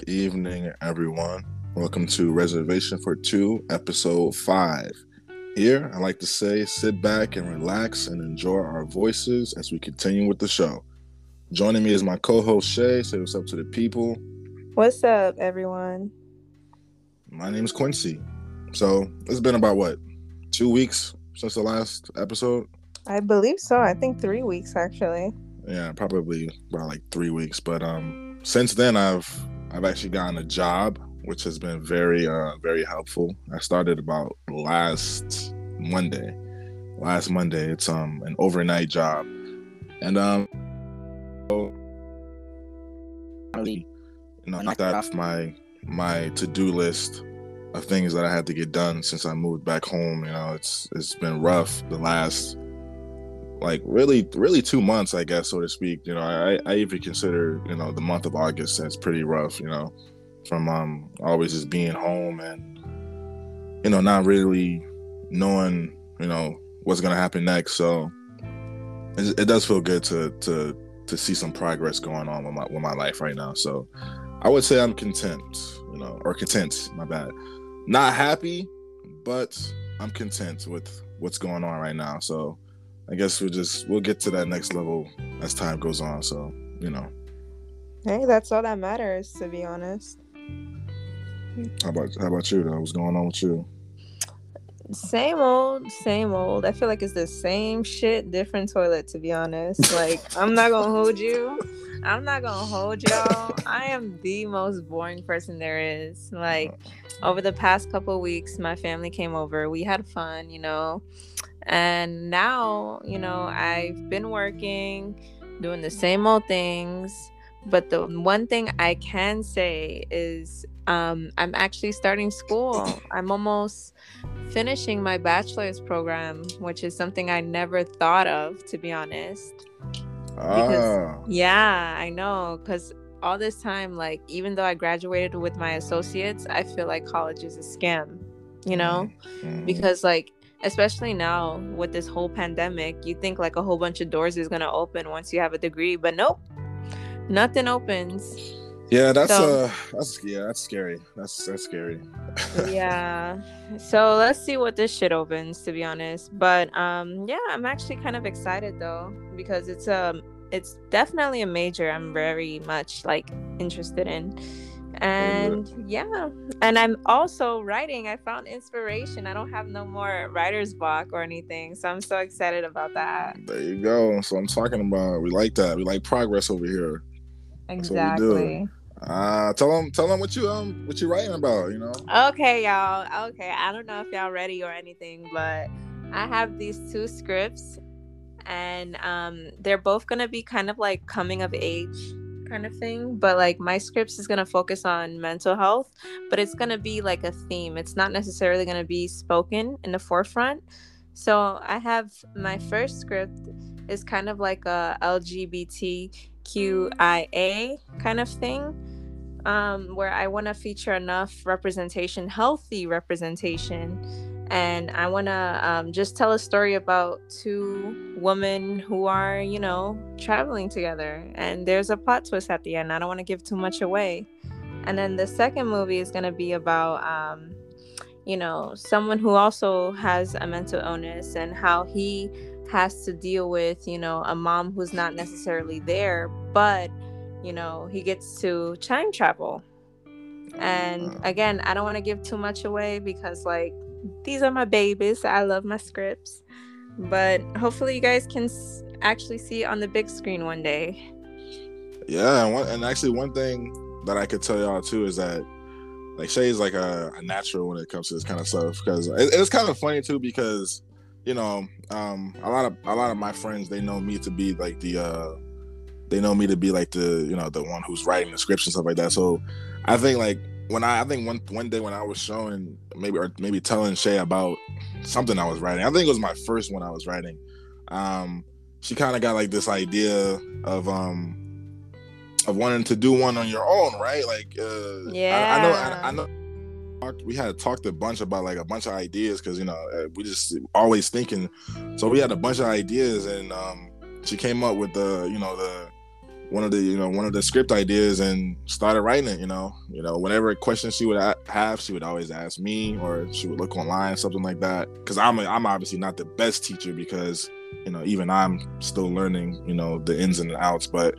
Good evening, everyone. Welcome to Reservation for Two, Episode 5. Here, I like to say sit back and relax and enjoy our voices as we continue with the show. Joining me is my co host Shay. Say what's up to the people. What's up, everyone? My name is Quincy. So, it's been about what, two weeks since the last episode? I believe so. I think three weeks, actually. Yeah, probably about like three weeks. But um, since then, I've I've actually gotten a job, which has been very uh very helpful. I started about last Monday. Last Monday, it's um an overnight job, and um, you know, knocked that off my my to do list of things that I had to get done since I moved back home. You know, it's it's been rough the last like really really two months i guess so to speak you know i i even consider you know the month of august as pretty rough you know from um always just being home and you know not really knowing you know what's gonna happen next. So it, it does feel good to to to see some progress going on with my with my life right now. So i would say i'm content you know or content my bad. Not happy but i'm content with what's going on right now. So I guess we'll just we'll get to that next level as time goes on. So you know. Hey, that's all that matters, to be honest. How about how about you though? What's going on with you? Same old, same old. I feel like it's the same shit, different toilet. To be honest, like I'm not gonna hold you. I'm not gonna hold y'all. I am the most boring person there is. Like uh-huh. over the past couple weeks, my family came over. We had fun, you know. And now, you know, I've been working, doing the same old things. But the one thing I can say is um, I'm actually starting school. I'm almost finishing my bachelor's program, which is something I never thought of, to be honest. Because, ah. yeah, I know. Because all this time, like, even though I graduated with my associates, I feel like college is a scam, you know? Mm-hmm. Because, like, especially now with this whole pandemic you think like a whole bunch of doors is going to open once you have a degree but nope nothing opens. Yeah that's so, uh that's yeah that's scary. That's that's scary. Yeah. So let's see what this shit opens to be honest. But um yeah i'm actually kind of excited though because it's um it's definitely a major i'm very much like interested in and yeah and i'm also writing. I found inspiration. I don't have no more writer's block or anything so i'm so excited about that. There you go. So i'm talking about we like that. We like progress over here. Exactly. Uh tell them tell them what you um what you're writing about you know? Okay y'all. Okay i don't know if y'all ready or anything but i have these two scripts and um they're both gonna be kind of like coming of age kind of thing but like my scripts is going to focus on mental health but it's going to be like a theme. It's not necessarily going to be spoken in the forefront. So i have my first script is kind of like a lgbtqia kind of thing um, where i want to feature enough representation healthy representation and I want to um, just tell a story about two women who are, you know, traveling together. And there's a plot twist at the end. I don't want to give too much away. And then the second movie is going to be about, um, you know, someone who also has a mental illness and how he has to deal with, you know, a mom who's not necessarily there, but, you know, he gets to time travel. And again, I don't want to give too much away because, like, these are my babies. I love my scripts. But hopefully, you guys can actually see on the big screen one day. Yeah, and, one, and actually, one thing that I could tell y'all too is that like Shay is like a, a natural when it comes to this kind of stuff because it, it's kind of funny too because you know um, a lot of a lot of my friends they know me to be like the uh, they know me to be like the you know the one who's writing the scripts and stuff like that. So I think like when I, I think one one day when I was showing maybe or maybe telling Shay about something I was writing, I think it was my first one I was writing. Um, she kind of got like this idea of um of wanting to do one on your own, right? Like, uh, yeah, I, I know, I, I know. We had talked a bunch about like a bunch of ideas because you know uh, we just always thinking. So we had a bunch of ideas, and um, she came up with the you know the one of the you know one of the script ideas and started writing it. You know, you know whenever questions she would have, she would always ask me, or she would look online, something like that. Because I'm a, I'm obviously not the best teacher because you know even I'm still learning you know the ins and outs, but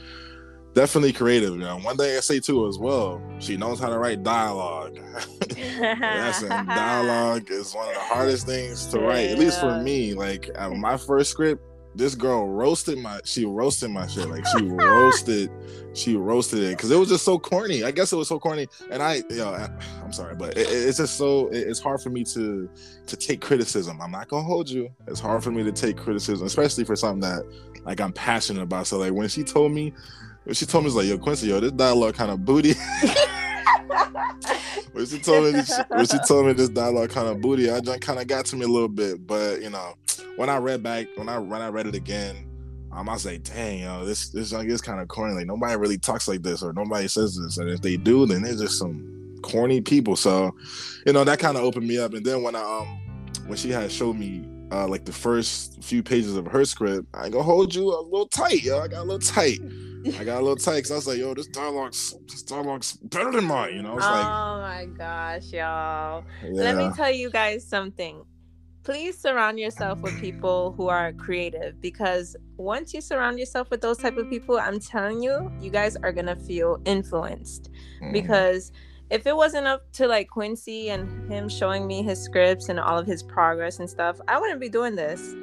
definitely creative. You know, one thing I say too as well, she knows how to write dialogue. yes, and dialogue is one of the hardest things to write, at least for me. Like uh, my first script, this girl roasted my she roasted my shit. Like she roasted she roasted it. Because it was just so corny. I guess it was so corny. And i you know i'm sorry but it, it's just so it's hard for me to to take criticism. I'm not gonna hold you. It's hard for me to take criticism especially for something that like i'm passionate about. So like when she told me when she told me it's like yo quincy yo this dialogue kind of booty. When she told me this, when she told me this dialogue kind of booty i just kind of got to me a little bit. But you know when I read back, when I when I read it again, um, I was like, dang, you know, this this song is kind of corny. Like nobody really talks like this, or nobody says this, and if they do, then they're just some corny people. So, you know, that kind of opened me up. And then when I um when she had showed me uh like the first few pages of her script, I ain't gonna hold you a little tight, yo. I got a little tight. I got a little tight because I was like, yo, this dialogue's this dialogue's better than mine, you know? It's oh like, "Oh my gosh, y'all. Yeah. Let me tell you guys something please surround yourself with people who are creative because once you surround yourself with those type of people i'm telling you you guys are gonna feel influenced mm. because if it wasn't up to like quincy and him showing me his scripts and all of his progress and stuff i wouldn't be doing this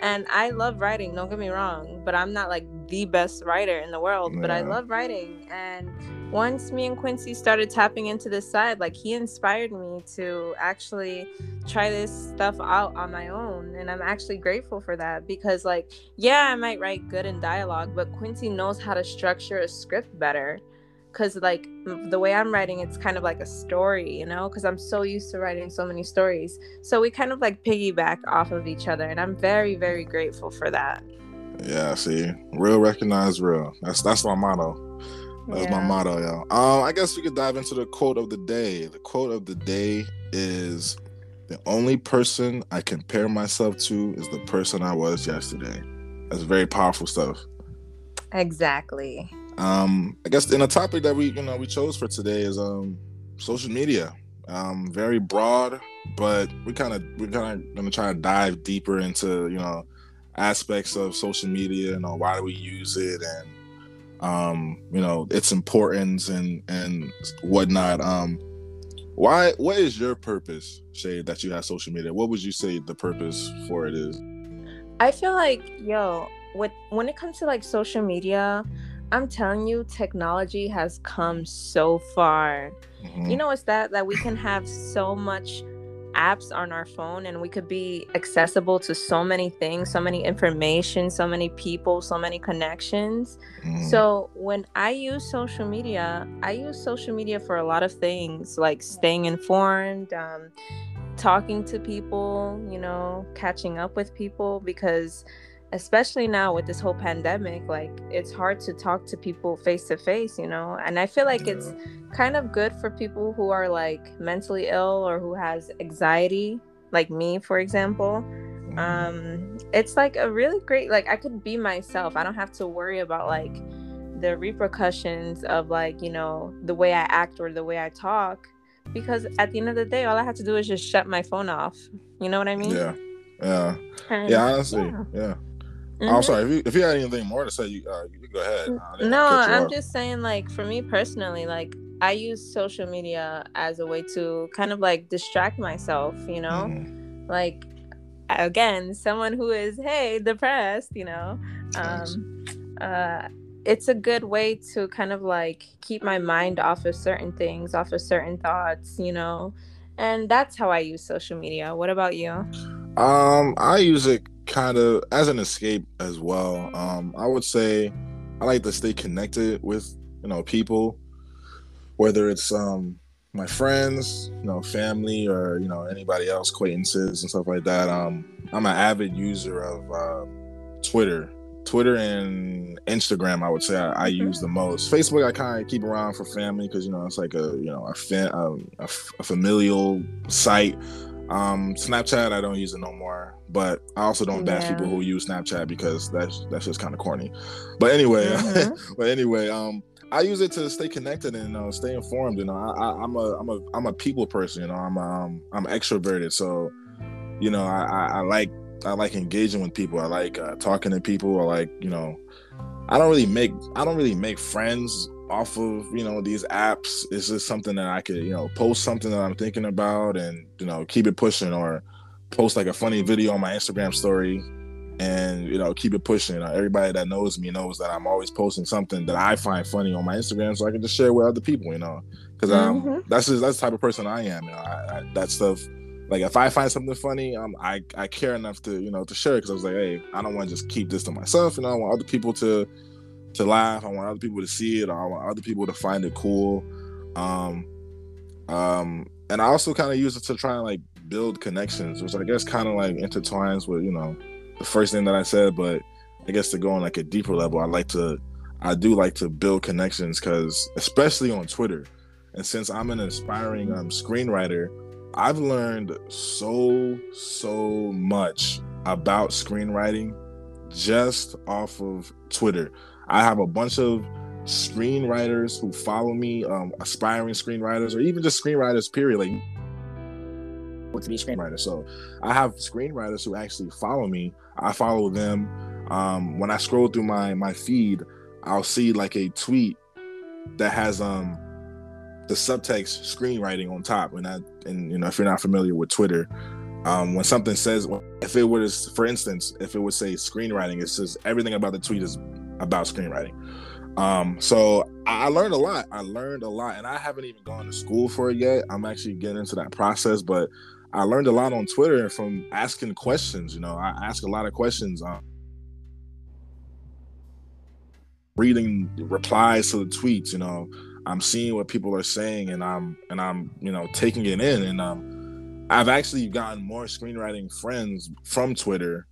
and i love writing don't get me wrong but i'm not like the best writer in the world yeah. but i love writing and once me and Quincy started tapping into this side, like he inspired me to actually try this stuff out on my own. And I'm actually grateful for that because, like, yeah, I might write good in dialogue, but Quincy knows how to structure a script better. Because, like, the way I'm writing, it's kind of like a story, you know, because I'm so used to writing so many stories. So we kind of like piggyback off of each other. And I'm very, very grateful for that. Yeah, see, real recognize real. That's that's my motto that's yeah. my motto, y'all. Um, I guess we could dive into the quote of the day. The quote of the day is the only person I compare myself to is the person I was yesterday. That's very powerful stuff. Exactly. Um, I guess in a topic that we, you know, we chose for today is um social media. Um, very broad, but we kind of we're kind of gonna try to dive deeper into, you know, aspects of social media, you know, why do we use it and um, you know, its importance and and whatnot. Um, why? What is your purpose, Shay, that you have social media? What would you say the purpose for it is? I feel like, yo, with when it comes to like social media, I'm telling you, technology has come so far. Mm-hmm. You know, it's that that we can have so much apps on our phone and we could be accessible to so many things, so many information, so many people, so many connections. Mm. So when I use social media, I use social media for a lot of things like staying informed, um, talking to people, you know, catching up with people because especially now with this whole pandemic like it's hard to talk to people face to face you know? And i feel like it's kind of good for people who are like mentally ill or who has anxiety like me for example. Mm-hmm. um it's like a really great like i could be myself. I don't have to worry about like the repercussions of like you know the way i act or the way i talk because at the end of the day all i have to do is just shut my phone off. You know what i mean? Yeah. Yeah. And, yeah honestly. yeah. yeah. Mm-hmm. I'm sorry if you, if you had anything more to say, you, uh, you go ahead. no, I'm just saying, like for me personally, like I use social media as a way to kind of like distract myself. You know, mm. like again, someone who is hey depressed. You know, um, uh, it's a good way to kind of like keep my mind off of certain things, off of certain thoughts. You know, and that's how I use social media. What about you? Um, I use it kind of as an escape as well. Um, I would say I like to stay connected with you know people, whether it's um my friends, you know, family, or you know anybody else, acquaintances and stuff like that. Um, I'm an avid user of uh, Twitter. Twitter and Instagram, I would say I, I use the most. Facebook, I kind of keep around for family because you know it's like a you know a, fa- um, a, a familial site Um, Snapchat, I don't use it no more, but I also don't bash yeah. people who use Snapchat because that's that's just kind of corny. But anyway, mm-hmm. but anyway, um, I use it to stay connected and uh, stay informed. You know, I, am a I'm a I'm a people person. You know, I'm um I'm extroverted, so you know I, I, I like I like engaging with people. I like uh, talking to people. I like you know I don't really make I don't really make friends off of you know these apps it's just something that i could you know post something that i'm thinking about and you know keep it pushing or post like a funny video on my instagram story and you know keep it pushing you know, everybody that knows me knows that i'm always posting something that i find funny on my instagram so i can just share with other people you know because um mm-hmm. that's just that's the type of person i am you know I, I, that stuff like if i find something funny um i i care enough to you know to share because i was like hey i don't want to just keep this to myself you know i want other people to to laugh. I want other people to see it. I want other people to find it cool. Um, um, and I also kind of use it to try and like build connections, which I guess kind of like intertwines with you know the first thing that I said. But I guess to go on like a deeper level, I like to, I do like to build connections because especially on Twitter, and since I'm an aspiring um, screenwriter, I've learned so so much about screenwriting just off of Twitter. I have a bunch of screenwriters who follow me, um, aspiring screenwriters, or even just screenwriters, period. Like, to be screenwriter. So I have screenwriters who actually follow me. I follow them. Um, when I scroll through my my feed, I'll see like a tweet that has um the subtext screenwriting on top. And that, and you know, if you're not familiar with Twitter, um, when something says, if it was, for instance, if it would say screenwriting, it says everything about the tweet is about screenwriting. Um, so I learned a lot. I learned a lot, and I haven't even gone to school for it yet. I'm actually getting into that process, but I learned a lot on Twitter from asking questions. You know, I ask a lot of questions. Um, reading replies to the tweets. You know, I'm seeing what people are saying, and I'm and I'm you know taking it in, and um, I've actually gotten more screenwriting friends from Twitter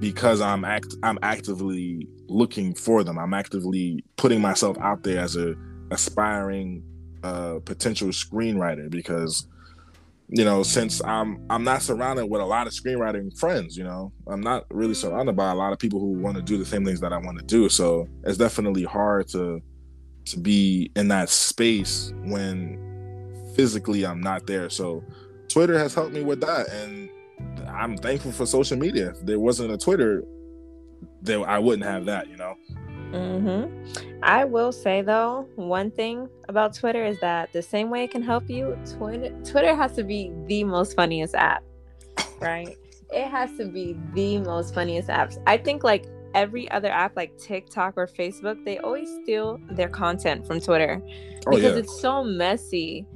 because I'm act I'm actively looking for them. I'm actively putting myself out there as a aspiring uh, potential screenwriter because you know since I'm I'm not surrounded with a lot of screenwriting friends. You know I'm not really mm-hmm. surrounded by a lot of people who want to do the same things that I want to do. So it's definitely hard to to be in that space when physically I'm not there. So Twitter has helped me with that and I'm thankful for social media. If there wasn't a Twitter, then I wouldn't have that, you know. Mhm. I will say though, one thing about Twitter is that the same way it can help you, Twitter Twitter has to be the most funniest app, right? it has to be the most funniest apps. I think like every other app like TikTok or Facebook, they always steal their content from Twitter oh, because yeah. it's so messy.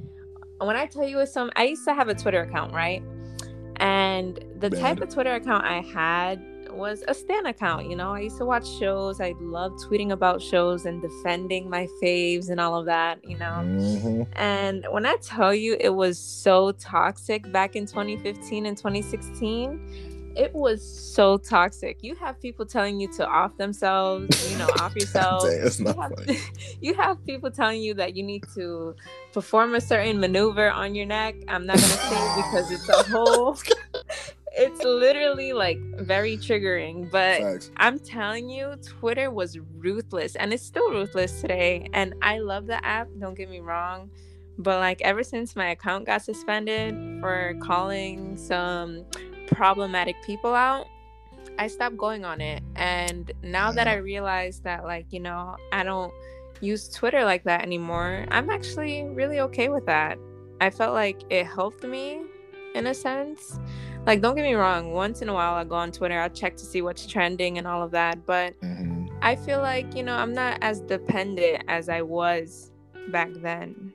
When I tell you it's some, I used to have a Twitter account, right? And the type of Twitter account I had was a Stan account. You know, I used to watch shows. I love tweeting about shows and defending my faves and all of that, you know. Mm-hmm. And when I tell you it was so toxic back in 2015 and 2016, it was so toxic. You have people telling you to off themselves, you know, off yourself. Dang, you, have, you have people telling you that you need to perform a certain maneuver on your neck. I'm not gonna say because it's a whole it's literally like very triggering. But Facts. I'm telling you, Twitter was ruthless and it's still ruthless today. And I love the app, don't get me wrong. But like ever since my account got suspended for calling some problematic people out, I stopped going on it. And now that I realize that, like, you know, I don't use Twitter like that anymore, I'm actually really okay with that. I felt like it helped me in a sense. Like, don't get me wrong, once in a while I go on Twitter, I'll check to see what's trending and all of that. But mm-hmm. I feel like, you know, I'm not as dependent as I was back then.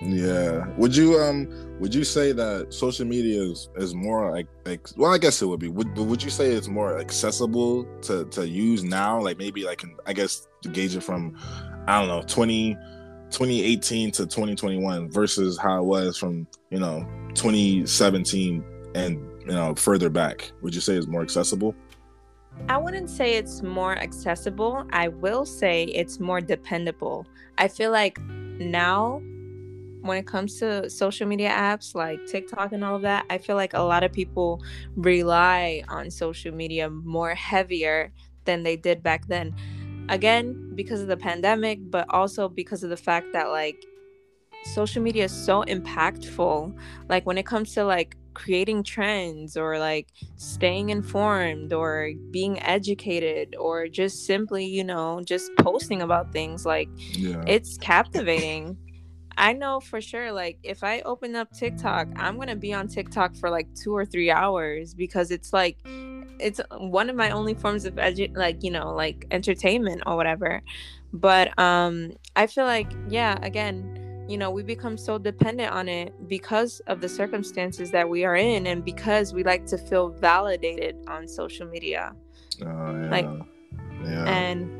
Yeah. Would you um would you say that social media is, is more like, like well I guess it would be. Would would you say it's more accessible to to use now? Like maybe like I guess to gauge it from I don't know, 20 2018 to 2021 versus how it was from, you know, 2017 and you know further back. Would you say it's more accessible? I wouldn't say it's more accessible. I will say it's more dependable. I feel like now when it comes to social media apps like TikTok and all of that, I feel like a lot of people rely on social media more heavier than they did back then. Again, because of the pandemic, but also because of the fact that like social media is so impactful. Like when it comes to like creating trends or like staying informed or being educated or just simply, you know, just posting about things like yeah. it's captivating. I know for sure, like, if I open up TikTok, I'm going to be on TikTok for like two or three hours because it's like, it's one of my only forms of edu- like you know like entertainment or whatever but um i feel like yeah again you know we become so dependent on it because of the circumstances that we are in and because we like to feel validated on social media oh, yeah. like yeah. and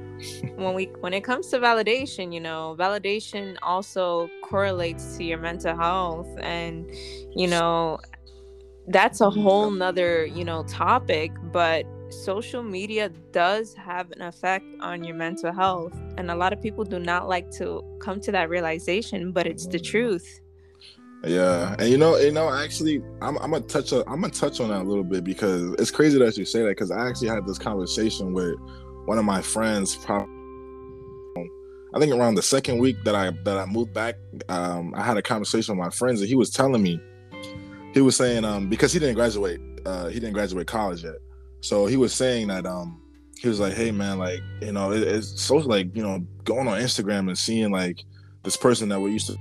when we when it comes to validation you know validation also correlates to your mental health and you know that's a whole nother you know topic but social media does have an effect on your mental health and a lot of people do not like to come to that realization but it's the truth. Yeah and you know you know actually i'm, I'm gonna touch on i'm gonna touch on that a little bit because it's crazy that you say that because i actually had this conversation with one of my friends probably I think around the second week that I that I moved back, um, I had a conversation with my friends, and he was telling me, he was saying, um, because he didn't graduate, uh, he didn't graduate college yet, so he was saying that, um, he was like, hey man, like you know, it, it's so like you know, going on Instagram and seeing like this person that we used to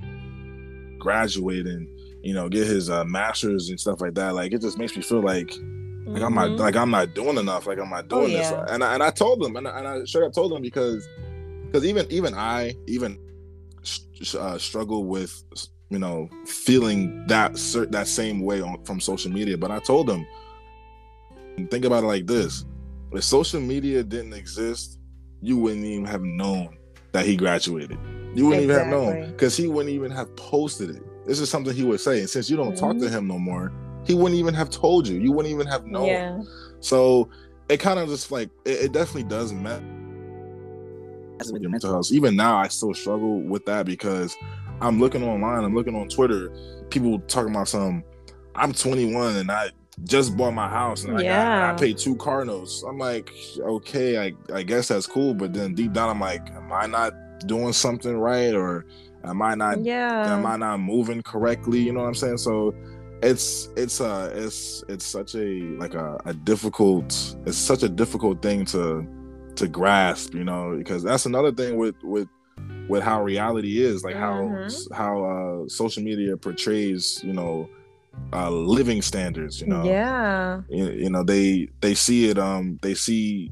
graduate and you know get his uh, masters and stuff like that, like it just makes me feel like like I'm not mm-hmm. like I'm not doing enough. Like I'm not oh, doing oh, yeah. this. And I, and I told them, and I, and I straight up told them because because even even I even uh, struggle with you know feeling that that same way on, from social media. But I told them, think about it like this: if social media didn't exist, you wouldn't even have known that he graduated. You wouldn't exactly. even have known because he wouldn't even have posted it. This is something he would say. And since you don't mm-hmm. talk to mm-hmm. him no more, he wouldn't even have told you. You wouldn't even have known. Yeah. So it kind of just like it, it definitely does matter with your mental health. Even now, I still struggle with that because I'm looking online, I'm looking on Twitter, people talking about some. I'm 21 and I just bought my house and yeah. I, I paid two car notes. I'm like, okay, I, I guess that's cool, but then deep down, I'm like, am I not doing something right or am I not? Yeah, am I not moving correctly? You know what I'm saying? So it's it's uh it's it's such a like a, a difficult it's such a difficult thing to to grasp you know because that's another thing with with with how reality is like mm-hmm. how how uh social media portrays you know uh living standards you know? Yeah. You, you know they they see it um they see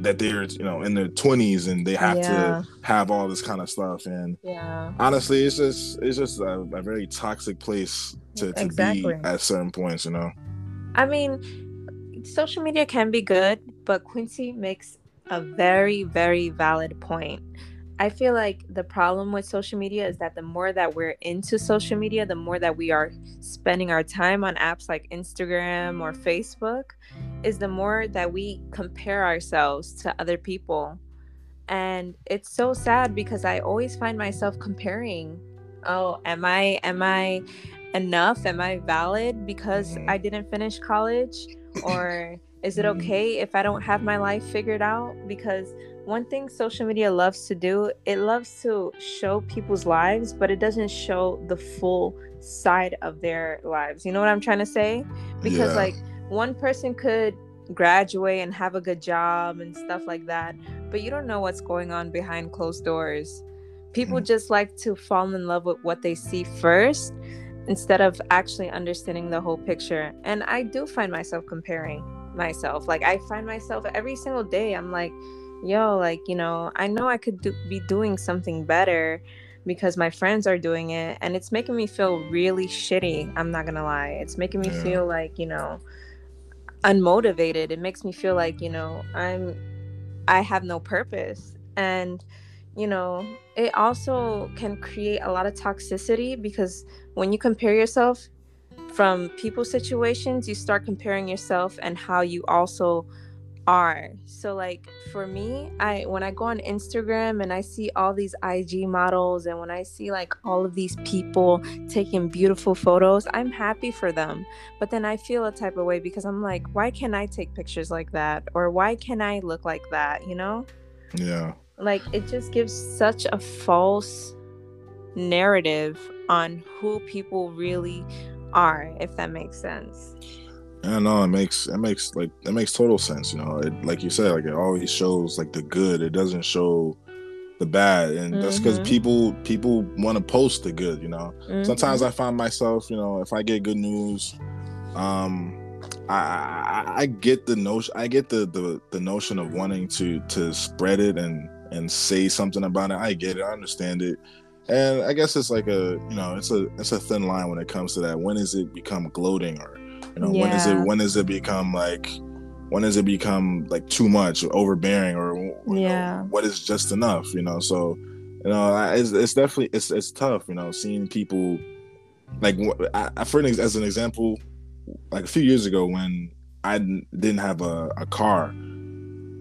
that they're you know in their 20s and they have yeah. to have all this kind of stuff. And yeah. honestly it's just it's just a, a very toxic place to, to exactly. be at certain points you know? I mean social media can be good but quincy makes a very very valid point I feel like the problem with social media is that the more that we're into social media, the more that we are spending our time on apps like Instagram or Facebook, is the more that we compare ourselves to other people. And it's so sad because I always find myself comparing, oh, am I am I enough? Am I valid because mm-hmm. I didn't finish college? Or is it mm-hmm. okay if I don't have my life figured out? Because one thing social media loves to do, it loves to show people's lives, but it doesn't show the full side of their lives. You know what I'm trying to say? Because yeah. like one person could graduate and have a good job and stuff like that, but you don't know what's going on behind closed doors. People mm-hmm. just like to fall in love with what they see first instead of actually understanding the whole picture. And I do find myself comparing myself. Like I find myself every single day I'm like yo, like, you know, I know I could do, be doing something better because my friends are doing it and it's making me feel really shitty. I'm not going to lie. It's making me yeah. feel like, you know, unmotivated. It makes me feel like, you know, I'm I have no purpose. And you know, it also can create a lot of toxicity because when you compare yourself from people situations, you start comparing yourself and how you also are. So like for me, I when I go on Instagram and I see all these IG models and when I see like all of these people taking beautiful photos, I'm happy for them. But then I feel a type of way because I'm like, why can't I take pictures like that? Or why can I look like that, you know? Yeah. Like it just gives such a false narrative on who people really are, if that makes sense. Yeah, no, it makes it makes like it makes total sense. You know, it, like you said, like it always shows like the good. It doesn't show the bad, and mm-hmm. that's because people people want to post the good. You know, mm-hmm. sometimes I find myself, you know, if I get good news, um, I, I, I get the notion, I get the, the the notion of wanting to to spread it and and say something about it. I get it, I understand it, and I guess it's like a you know, it's a it's a thin line when it comes to that. When does it become gloating or you know, yeah. when does it when does it become like when does it become like too much or overbearing or yeah. Know, what is just enough, you know? So, you know, it's, it's definitely it's it's tough, you know, seeing people like I, for an, as an example, like a few years ago when I didn't have a, a car,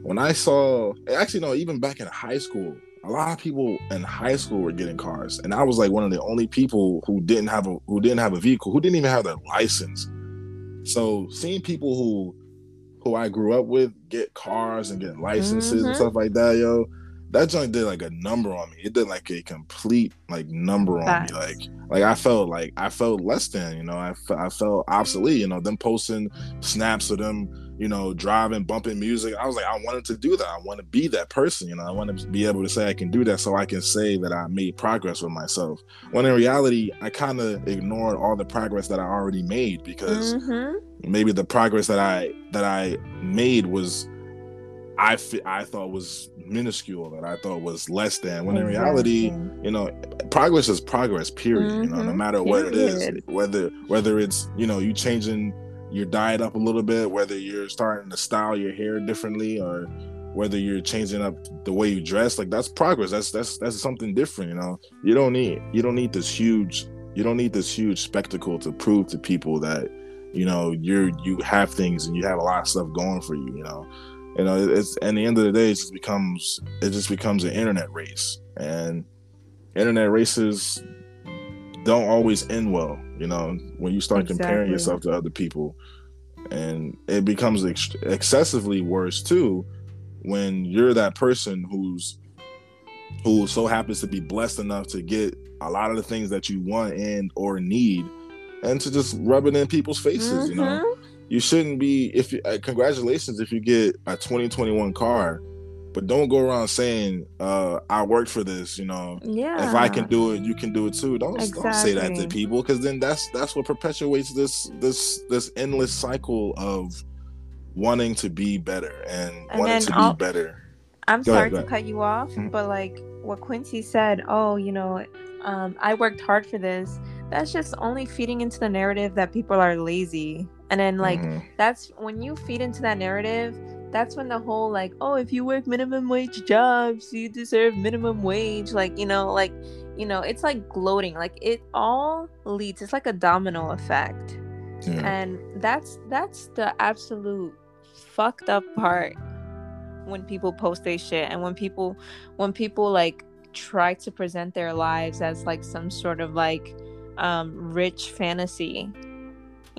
when I saw actually no, even back in high school, a lot of people in high school were getting cars, and I was like one of the only people who didn't have a who didn't have a vehicle, who didn't even have their license. So seeing people who who I grew up with get cars and get licenses mm-hmm. and stuff like that, yo, that joint did like a number on me. It did like a complete like number on me. Like like I felt like I felt less than, you know, I, I felt obsolete, you know, them posting snaps of them you know, driving, bumping music. I was like, I wanted to do that. I want to be that person. You know, I want to be able to say I can do that so I can say that I made progress with myself. When in reality, I kind of ignored all the progress that I already made because mm-hmm. maybe the progress that I that I made was I I thought was minuscule that I thought was less than when exactly. in reality, you know, progress is progress, period. Mm-hmm. You know, no mm-hmm. matter period. what it is, whether whether it's, you know, you changing your diet up a little bit, whether you're starting to style your hair differently or whether you're changing up the way you dress, like that's progress. That's that's that's something different, you know. You don't need you don't need this huge you don't need this huge spectacle to prove to people that you know you're you have things and you have a lot of stuff going for you, you know. You know, it's and the end of the day it just becomes it just becomes an internet race. And internet races don't always end well you know when you start exactly. comparing yourself to other people and it becomes ex- excessively worse too when you're that person who's who so happens to be blessed enough to get a lot of the things that you want and or need and to just rub it in people's faces mm-hmm. you know mm-hmm. you shouldn't be if you uh, congratulations if you get a 2021 car but don't go around saying uh, I worked for this. You know, yeah. If I can do it, you can do it too. Don't exactly. don't say that to people because then that's that's what perpetuates this this this endless cycle of wanting to be better and, and wanting to I'll, be better. I'm go sorry ahead, to cut you off, mm-hmm. but like what Quincy said, oh, you know, um, I worked hard for this. That's just only feeding into the narrative that people are lazy. And then like mm-hmm. that's when you feed into that narrative, that's when the whole like oh if you work minimum wage jobs you deserve minimum wage like you know like you know it's like gloating like it all leads it's like a domino effect yeah. and that's that's the absolute fucked up part when people post their shit and when people when people like try to present their lives as like some sort of like um rich fantasy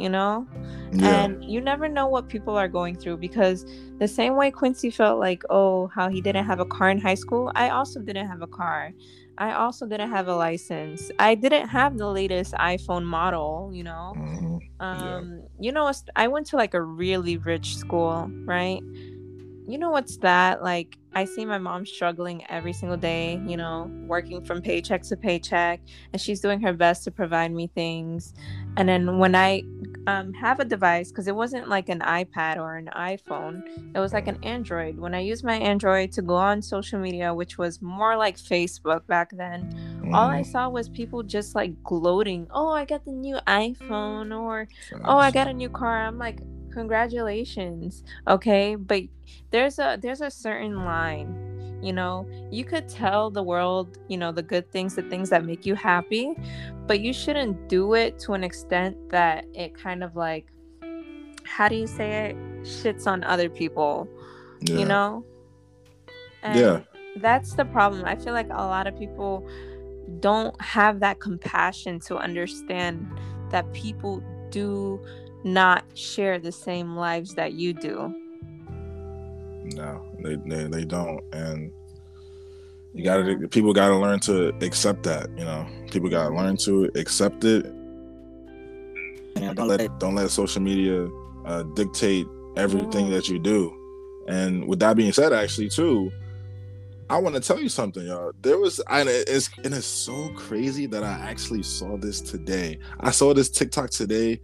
you know? Yeah. And you never know what people are going through because the same way Quincy felt like, oh, how he didn't have a car in high school, I also didn't have a car. I also didn't have a license. I didn't have the latest iPhone model, you know? Mm-hmm. Um, yeah. you know, I went to like a really rich school, right? You know what's that? Like I see my mom struggling every single day, you know, working from paycheck to paycheck, and she's doing her best to provide me things. And then when I um, have a device, because it wasn't like an iPad or an iPhone, it was like an Android. When I used my Android to go on social media, which was more like Facebook back then, mm. all I mm. saw was people just like gloating, oh, I got the new iPhone, or oh, I got a new car. I'm like, congratulations okay? But there's a there's a certain line you know? You could tell the world you know the good things the things that make you happy but you shouldn't do it to an extent that it kind of like how do you say it? Shits on other people yeah. you know and yeah that's the problem. I feel like a lot of people don't have that compassion to understand that people do not share the same lives that you do. No they, they, they don't. And you gotta people gotta learn to accept that you know? People gotta learn to accept it. Don't let don't let social media uh, dictate everything that you do. And with that being said actually too I want to tell you something, y'all. There was, and it's and it's so crazy that I actually saw this today. I saw this TikTok today,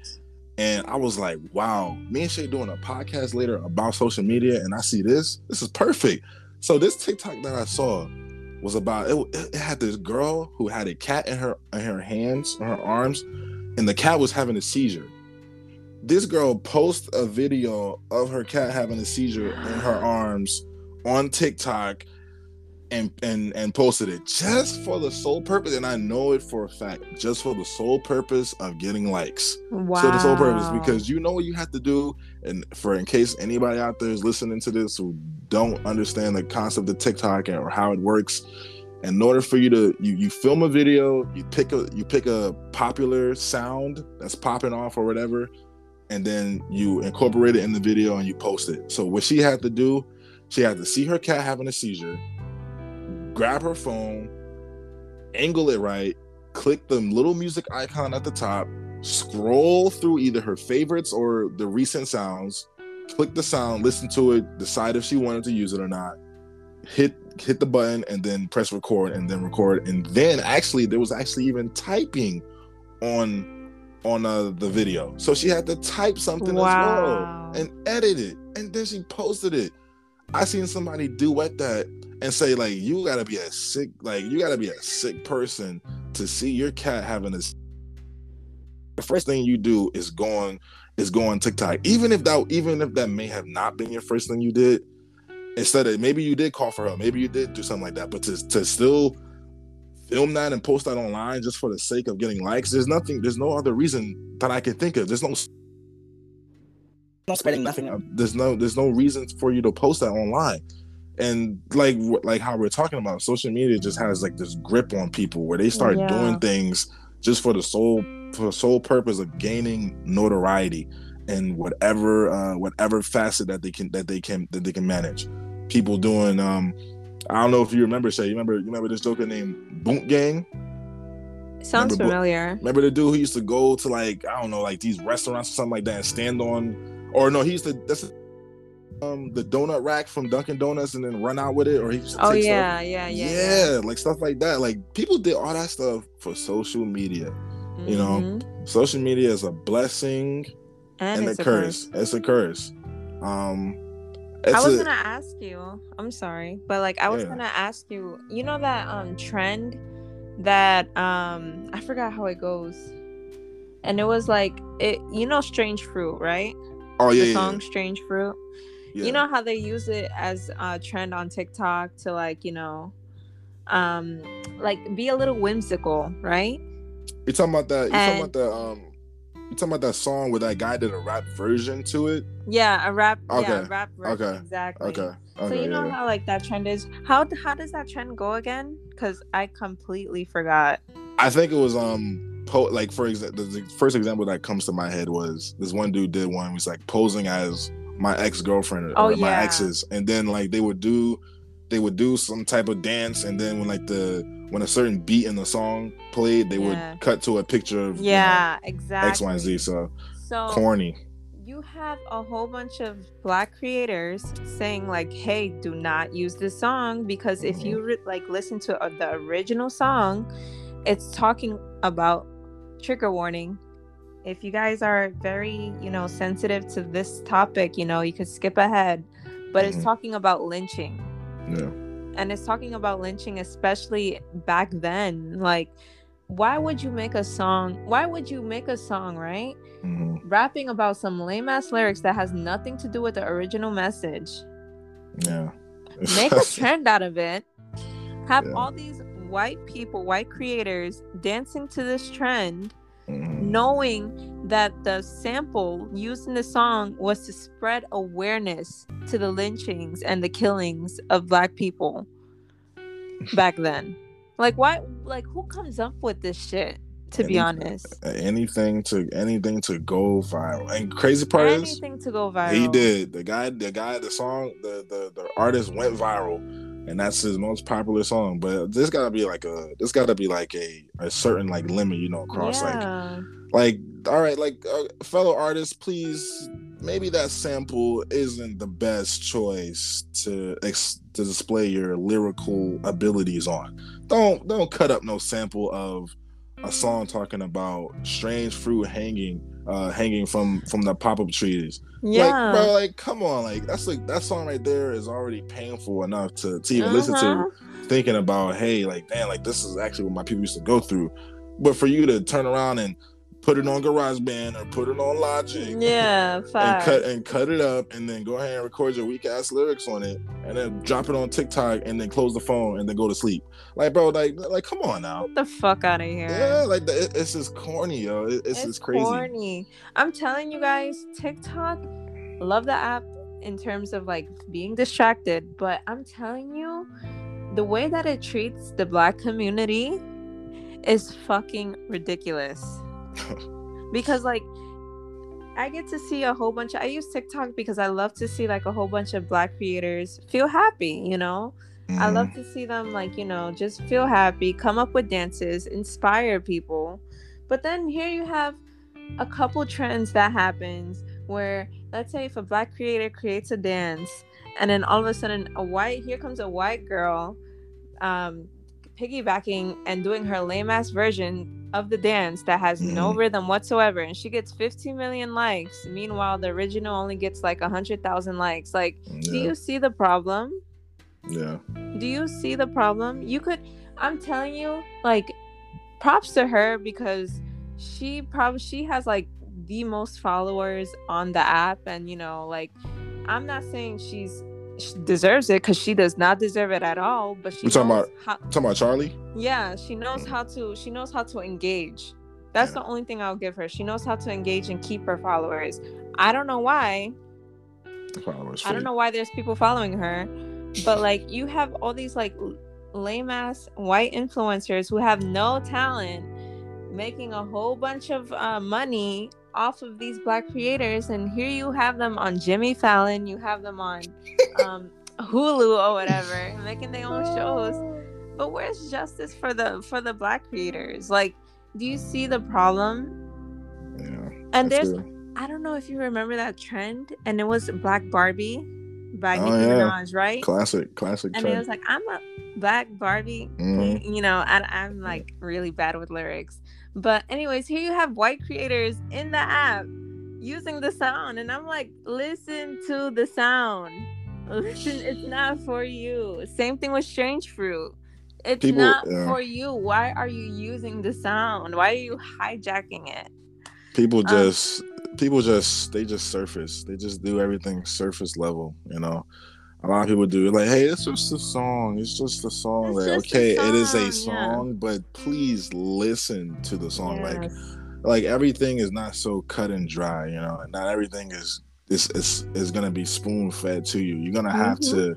and I was like, "Wow!" Me and Shay doing a podcast later about social media, and I see this. This is perfect. So this TikTok that I saw was about it, it had this girl who had a cat in her in her hands, in her arms, and the cat was having a seizure. This girl posts a video of her cat having a seizure in her arms on TikTok and and and posted it just for the sole purpose and i know it for a fact just for the sole purpose of getting likes. Wow so the sole purpose because you know what you have to do and for in case anybody out there is listening to this who don't understand the concept of tiktok or how it works in order for you to you, you film a video you pick a you pick a popular sound that's popping off or whatever and then you incorporate it in the video and you post it. So what she had to do she had to see her cat having a seizure grab her phone, angle it right, click the little music icon at the top, scroll through either her favorites or the recent sounds, click the sound, listen to it, decide if she wanted to use it or not, hit hit the button and then press record and then record. And then actually there was actually even typing on on uh, the video. So she had to type something wow. as well and edit it. And then she posted it. I seen somebody duet that and say like you gotta be a sick like you gotta be a sick person to see your cat having this the first thing you do is going is go on TikTok. Even if that even if that may have not been your first thing you did, instead of maybe you did call for help, maybe you did do something like that, but to to still film that and post that online just for the sake of getting likes, there's nothing, there's no other reason that I can think of. There's no no spreading nothing. There's no there's no reason for you to post that online and like like how we're talking about social media just has like this grip on people where they start yeah. doing things just for the sole for the sole purpose of gaining notoriety and whatever uh whatever facet that they can that they can that they can manage. People doing um i don't know if you remember shay you remember you remember this joker named boot gang? Sounds remember, familiar. Remember the dude who used to go to like i don't know like these restaurants or something like that and stand on or no he used to that's um the donut rack from Dunkin' Donuts and then run out with it, or he oh yeah, yeah, yeah, yeah, yeah, like stuff like that. Like people did all that stuff for social media. Mm-hmm. You know, mm-hmm. social media is a blessing and, and a, curse. curse. It's a curse. Um, I was a, gonna ask you. I'm sorry, but like I was yeah. gonna ask you. You know that um trend that um I forgot how it goes, and it was like it. You know, strange fruit, right? Oh yeah, the yeah, song yeah. "Strange Fruit." Yeah. You know how they use it as a trend on TikTok to like, you know, um, like be a little whimsical, right? You're talking about that? you're talking about the um? You're talking about that song where that guy did a rap version to it? Yeah, a rap. Okay. Yeah, rap version. Okay. Exactly. Okay. okay. So you know yeah, how like that trend is. How how does that trend go again? Because I completely forgot. I think it was um po- like for example the first example that comes to my head was this one dude did one was like posing as my ex girlfriend oh, or yeah. my exes, and then like they would do they would do some type of dance, and then when like the when a certain beat in the song played, they yeah. would cut to a picture of yeah you know, exactly X Y and Z. So so corny. You have a whole bunch of black creators saying like, "Hey, do not use this song because if you mm-hmm. re- like listen to uh, the original song, it's talking about trigger warning if you guys are very you know sensitive to this topic you know you could skip ahead. But mm-hmm. it's talking about lynching. Yeah. And it's talking about lynching especially back then. Like why would you make a song why would you make a song right? Mm-hmm. rapping about some lame ass lyrics that has nothing to do with the original message. Yeah. Make a trend out of it. Have yeah. all these white people white creators dancing to this trend mm-hmm. knowing that the sample used in the song was to spread awareness to the lynchings and the killings of black people back then. Like why like who comes up with this shit? To Any- be honest. anything to anything to go viral. And crazy part is Anything to go viral. he did. The guy, the guy, the song, the the the artist went viral, and that's his most popular song. But this gotta be like a this gotta be like a a certain like limit, you know, across like like all right like uh, fellow artists please maybe that sample isn't the best choice to ex- to display your lyrical abilities on don't don't cut up no sample of a song talking about strange fruit hanging uh hanging from from the poplar trees yeah. like bro like come on like that's like that song right there is already painful enough to, to even listen to Uh-huh. thinking about, hey, like, damn, like this is actually what my people used to go through. But for you to turn around and put it on GarageBand or put it on Logic, Yeah, and cut and cut it up, and then go ahead and record your weak ass lyrics on it, and then drop it on TikTok, and then close the phone, and then go to sleep. Like, bro, like, like, come on now. Get the fuck out of here. Yeah, like the- it, it's just corny, yo. It, it's, just crazy. corny. I'm telling you guys, TikTok, love the app in terms of like being distracted, but I'm telling you, the way that it treats the black community is fucking ridiculous. because like I get to see a whole bunch of I use TikTok because I love to see like a whole bunch of black creators feel happy, you know? I Mhm. love to see them like, you know, just feel happy, come up with dances, inspire people. But then here you have a couple trends that happens where let's say if a black creator creates a dance and then all of a sudden a white here comes a white girl um piggybacking and doing her lame ass version of the dance that has no rhythm whatsoever and she gets 15 million likes. Meanwhile the original only gets like 100,000 likes. Like do you see the problem? Yeah. do you see the problem? You could i'm telling you like props to her because she probably she has like the most followers on the app and you know like i'm not saying she's she deserves it because she does not deserve it at all but she You talking about how, Talking about Charlie? yeah she knows how to she knows how to engage. That's Yeah. the only thing i'll give her. She knows how to engage and keep her followers. I don't know why. The followers I don't know why there's people following her, but like you have all these like lame ass white influencers who have no talent making a whole bunch of uh, money off of these black creators and here you have them on Jimmy Fallon you have them on um, Hulu or whatever making their own shows but where's justice for the for the black creators like do you see the problem Yeah. and there's good. I don't know if you remember that trend, and it was Black Barbie by Oh, Nicki yeah. Minaj, right? classic, classic. And it trend. was like, I'm a Black Barbie. Mhm. You know, I, I'm like really bad with lyrics. But, anyways, here you have white creators in the app using the sound, and I'm like, listen to the sound. Listen, it's not for you. Same thing with Strange Fruit. It's People- not yeah. for you. Why are you using the sound? Why are you hijacking it? people Um, just people just they just surface they just do everything surface level you know a lot of people do like hey it's just a song it's just a song It's like okay it is a song, yeah. but please listen to the song like Yes. like everything is not so cut and dry you know not everything is is is, is gonna be spoon fed to you you're gonna have Mhm. to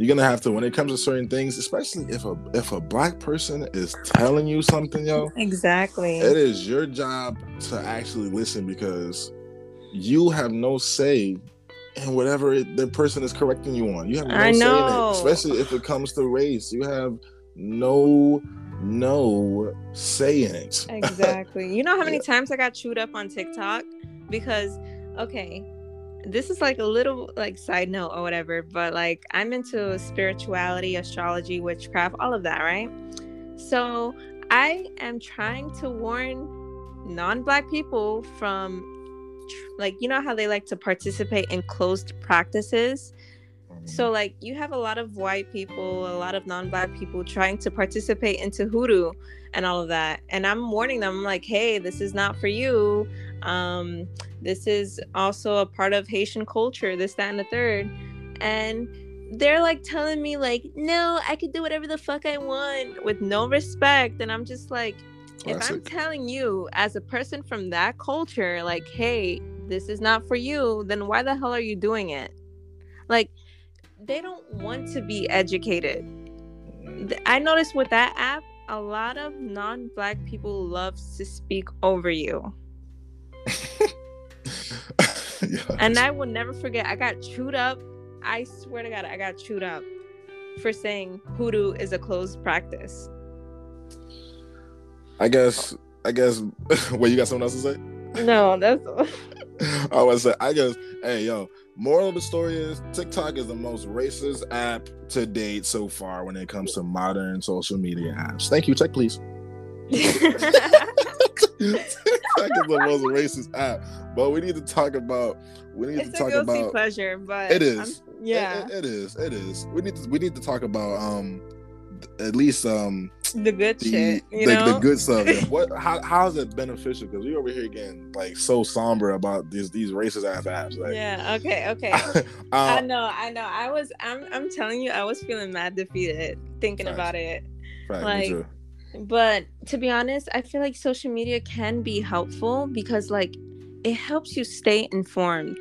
you're gonna have to when it comes to certain things especially if a if a black person is telling you something yo Exactly. it is your job to actually listen because you have no say in whatever it, the person is correcting you on. You have no I say in it, especially if it comes to race. You have no no say in it. exactly. You know how many Yeah. times I got chewed up on TikTok because okay, this is like a little like side note or whatever, but like I'm into spirituality, astrology, witchcraft, all of that, right? So I am trying to warn non-black people from like you know how they like to participate in closed practices mm-hmm. so like you have a lot of white people, a lot of non-black people trying to participate into hoodoo and all of that. And I'm warning them I'm like, hey, this is not for you. Um, this is also a part of Haitian culture, this, that, and the third. And they're like telling me like, no, I could do whatever the fuck I want with no respect. And I'm just like, if I'm telling you as a person from that culture, like, hey, this is not for you, then why the hell are you doing it? Like, they don't want to be educated. I noticed with that app, a lot of non-black people love to speak over you. And I will never forget. I got chewed up. I swear to God, I got chewed up for saying hoodoo is a closed practice. I guess. I guess. Wait, you got something else to say? No, that's. I was say. I guess. Hey, yo. Moral of the story is TikTok is the most racist app to date so far when it comes to modern social media apps. Thank you. Check, please. TikTok is the most racist app, but we need to talk about. We need it's to talk about pleasure, but it is. I'm, yeah, it, it is. It is. We need to. We need to talk about um at least um the good the, shit, you the, know? the good stuff. what? How how is it beneficial? Because we over here getting like so somber about these these racist ass apps. Like, yeah. Okay. Okay. um, I know. I know. I was. I'm. I'm telling you, I was feeling mad defeated thinking facts. about it. Facts, like, but to be honest, I feel like social media can be helpful because like it helps you stay informed.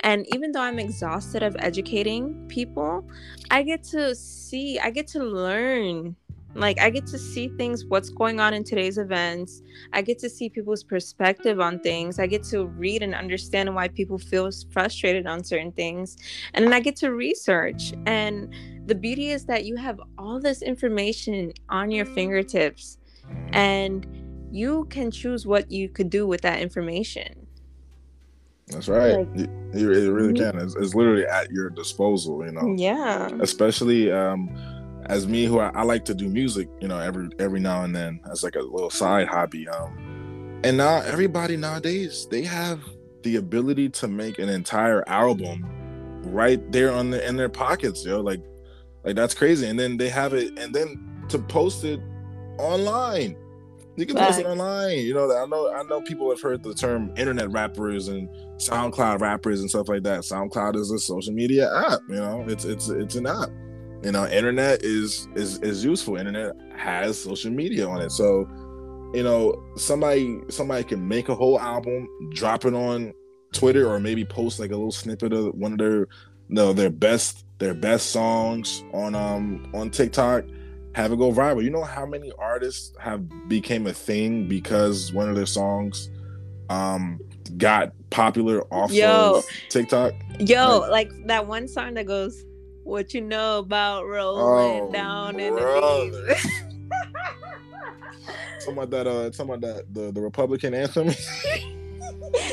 And even though I'm exhausted of educating people, I get to see, I get to learn. Like, I get to see things, what's going on in today's events. I get to see people's perspective on things. I get to read and understand why people feel frustrated on certain things. And then I get to research. And the beauty is that you have all this information on your fingertips and you can choose what you could do with that information. That's right. Like, you, you, really can. It's, it's, literally at your disposal, you know. Yeah. Especially um, as me, who I, I, like to do music, you know, every every now and then as like a little side hobby. Um, and now everybody nowadays they have the ability to make an entire album right there on the in their pockets, yo. Like, like that's crazy. And then they have it, and then to post it online. You can post it online. You know, I know I know people have heard the term internet rappers and SoundCloud rappers and stuff like that. SoundCloud is a social media app. You know, it's it's it's an app. You know, internet is is is useful. Internet has social media on it. So, you know, somebody somebody can make a whole album, drop it on Twitter, or maybe post like a little snippet of one of their you know, their best their best songs on um on TikTok have it go viral. You know how many artists have became a thing because one of their songs um got popular off yo, of TikTok? Yo, like, like, that one song that goes, What you know about rolling oh, down in the beach. talking about that uh talking about that the, the Republican anthem.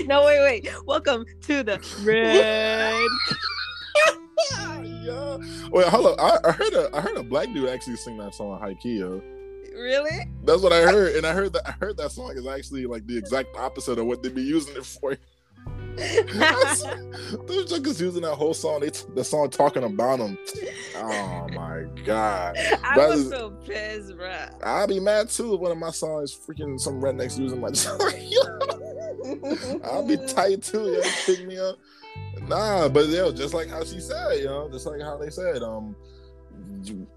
no wait wait. Welcome to the red yeah. Wait, up. I, I, heard a I heard a black dude actually sing that song yo. Really? That's what I heard, and I heard that I heard that song is actually like the exact opposite of what they'd be using it for. Those junkers using that whole song. They t- the song talking about them. Oh my god! I was so pissed, bro. I'll be mad too if one of my songs freaking some rednecks using my song. I'll be tight too. Yo, pick me up. Nah, but yo, just like how she said, you know, just like how they said, um, you,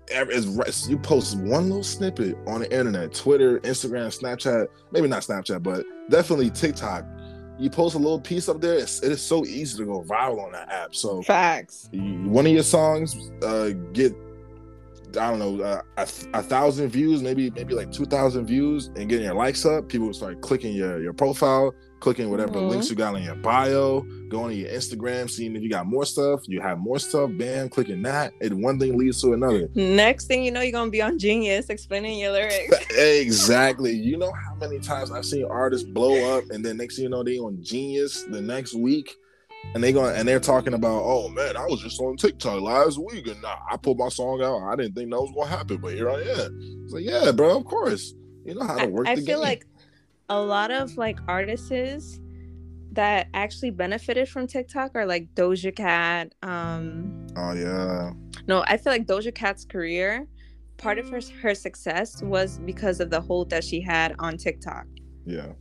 you post one little snippet on the internet, Twitter, Instagram, Snapchat, maybe not Snapchat, but definitely TikTok. You post a little piece up there, it's, it is so easy to go viral on that app. So facts. One of your songs uh, get I don't know uh, a, a, thousand views, maybe maybe like two thousand views, and getting your likes up. People start clicking your your profile, clicking whatever mm-hmm. links you got on your bio, going to your Instagram, seeing if you got more stuff. You have more stuff, bam, clicking that, and one thing leads to another. Next thing you know, you're gonna be on Genius explaining your lyrics. exactly. You know how many times I've seen artists blow up, and then next thing you know, they on Genius the next week and they going and they're talking about, oh man, I was just on TikTok last week and I put my song out. I didn't think that was gonna happen, but here I am. It's like, yeah, bro, of course. You know how to work. I, I feel game. like a lot of like artists that actually benefited from TikTok are like Doja Cat. Um, oh yeah. No, I feel like Doja Cat's career, part of her her success was because of the hold that she had on TikTok. Yeah.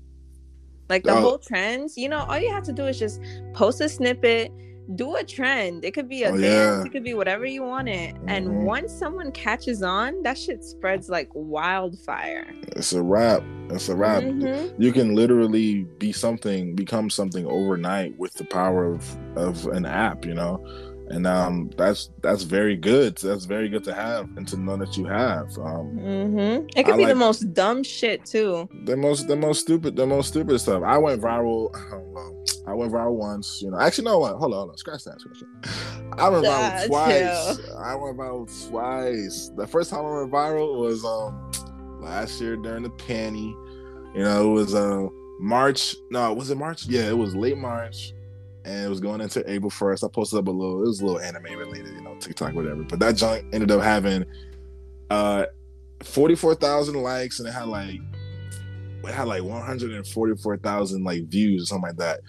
Like the oh. whole trends, you know, all you have to do is just post a snippet, do a trend. It could be a Oh, dance, yeah. it could be whatever you want it. Mhm. And once someone catches on, that shit spreads like wildfire. It's a wrap. It's a wrap. Mhm. You can literally be something, become something overnight with the power of of an app, you know. And um, that's that's very good. That's very good to have and to know that you have. Um, Mhm. It could I be the most dumb shit too. the most the most stupid the most stupid stuff. I went viral. Well, I went viral once. You know, actually, no. What? Hold on, hold on. Scratch that. Scratch that. I went Ah, viral twice. I went viral twice. The first time I went viral was um last year during the panty. You know, it was uh March. No, was it March? Yeah, it was late March. And it was going into April 1st. I posted up a little, it was a little anime related, you know, TikTok, whatever. But that junk ended up having uh 44,000 likes and it had like it had like 144,000 like views or something like that.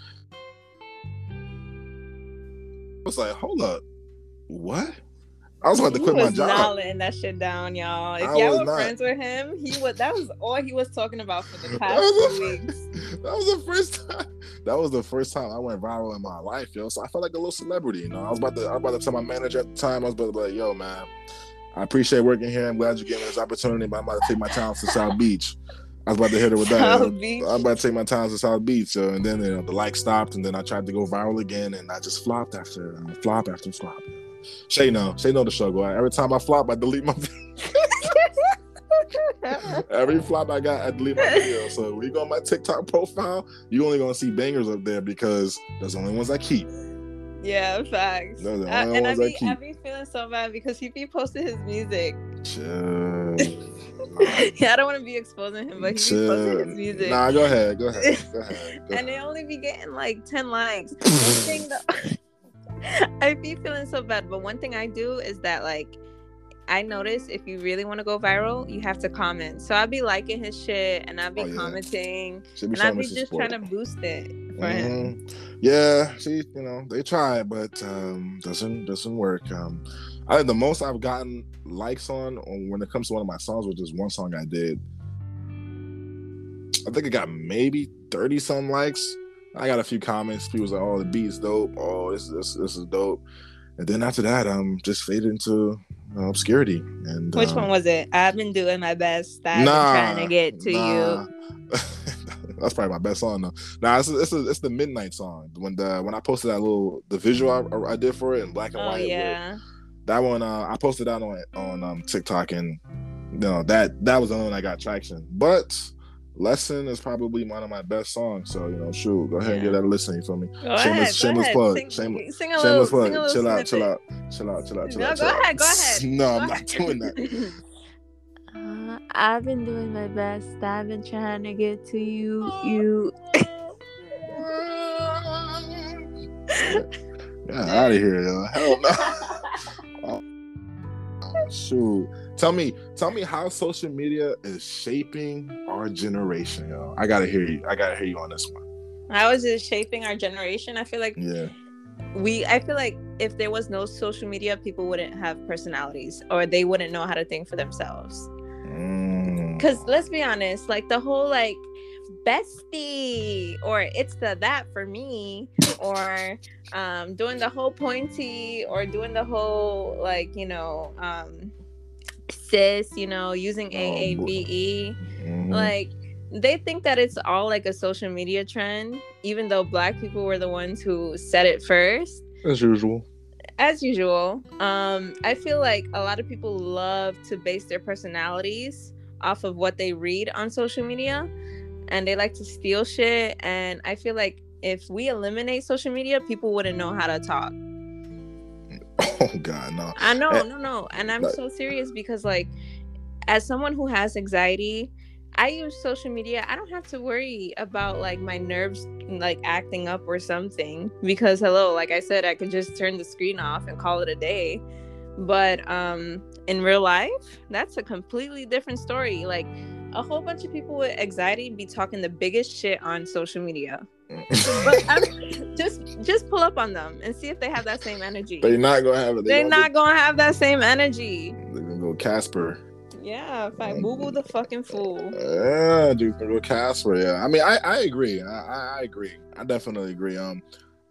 I was like, hold up, what? I was about to quit my job. letting that shit down, y'all. If I y'all were not. friends with him, he was that was all he was talking about for the past two weeks. That was the first time. That was the first time I went viral in my life, yo. So I felt like a little celebrity, you know. I was about to, I was about to tell my manager at the time. I was about to be like, "Yo, man, I appreciate working here. I'm glad you gave me this opportunity, but I'm about to take my talents to South Beach." I was about to hit her with that. South. Beach. I'm about to take my talents to South Beach, yo. and then you know, the like stopped, and then I tried to go viral again, and I just flopped after uh, flop after flop. Shay know, Shay know the struggle. Every time I flop, I delete my Every flop I got, I delete my video. So when you go on my TikTok profile, you only gonna see bangers up there because those are the only ones I keep. Yeah, facts. Those the only and I ones I be, I keep. be feeling so bad because he be posting his music. Chill. yeah, I don't want to be exposing him, but he be posting his music. Nah, go ahead. Go ahead. Go ahead. Go and they only be getting like 10 likes. One thing though, I be feeling so bad, but one thing I do is that like I notice if you really want to go viral, you have to comment. So I'll be liking his shit and I'll be Oh, yeah. commenting be and I'll showing be just support. trying to boost it for him. Mhm. Yeah, see, you know, they try, but um, doesn't doesn't work. Um, I think the most I've gotten likes on, on when it comes to one of my songs, which is one song I did. I think it got maybe thirty some likes. I got a few comments. People was like, "Oh, the beat's dope. Oh, this this this is dope." And then after that, um, just faded into uh, obscurity. And Which um, one was it? I've been doing my best. I've nah, been trying to get to you. That's probably my best song though. Nah, it's it's, it's the midnight song. When the when I posted that little the visual I, I did for it in black and Oh white. with- yeah. that one uh, I posted that on on um, TikTok and you know that that was the only one I got traction. But Lesson is probably one of my best songs. So you know, shoot, go ahead and give that a listen. You feel me? Go Shameless- ahead, shameless ahead. plug. Sing, Shameless- sing a little, Shameless plug. sing a little Chill out, chill out, chill out, chill out, chill No, out. go chill out. ahead, go ahead. No, Go I'm not doing that. Uh, I've been doing my best. I've been trying to get to you. You. Yeah, out of here, yo. Hell no. Shoot. Tell me, tell me how social media is shaping our generation, yo. I gotta hear you. I gotta hear you on this one. How is it shaping our generation? I feel like Yeah. we. I feel like if there was no social media, people wouldn't have personalities, or they wouldn't know how to think for themselves. Mm. Because let's be honest, like the whole like bestie or it's the that for me or um doing the whole pointy or doing the whole like you know um cis you know using Oh, aave Mhm. like they think that it's all like a social media trend even though black people were the ones who said it first. As usual. as usual. Um i feel like a lot of people love to base their personalities off of what they read on social media and they like to steal shit and i feel like if we eliminate social media people wouldn't know how to talk Oh God, no. i know Eh, no no and i'm like- so serious because like as someone who has anxiety i use social media. I don't have to worry about like my nerves like acting up or something because hello like i said i could just turn the screen off and call it a day. But um in real life that's a completely different story. Like a whole bunch of people with anxiety be talking the biggest shit on social media but I'm, just just pull up on them and see if they have that same energy They're not gonna have it. They they're gonna not gonna have that same energy. They're gonna go Casper. Yeah, if I boo boo the fucking fool. Yeah, dude, gonna go Casper. Yeah, I mean, I I agree. I, I I agree. I definitely agree. Um,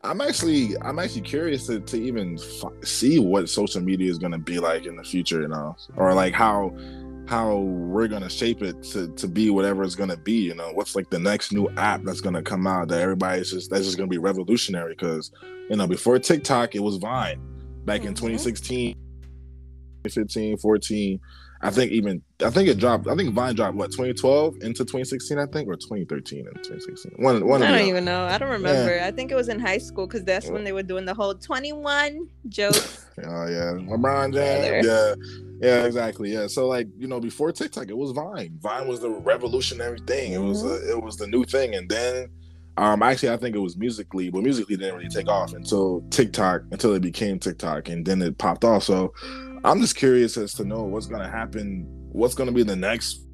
I'm actually I'm actually curious to, to even f- see what social media is to be like in the future, you know, or like how how we're going to shape it to to be whatever it's going to be, you know. What's like the next new app that's going to come out that everybody's just that's just going to be revolutionary cuz you know, before TikTok it was Vine back mm-hmm. in 2016 2015, 14. I think even I think it dropped. I think Vine dropped what 2012 into 2016. I think or 2013 and 2016. One one. I don't even know. I don't remember. Yeah. I think it was in high school because that's when they were doing the whole 21 jokes. oh yeah, LeBron James. Yeah, yeah, exactly. Yeah. So like you know before TikTok, it was Vine. Vine was the revolutionary thing. It was mm-hmm. a, it was the new thing, and then. Um, actually, I think it was Musical.ly, but Musical.ly didn't really take off until TikTok, until it became TikTok, and then it popped off. So, I'm just curious as to know what's gonna happen. What's gonna be the next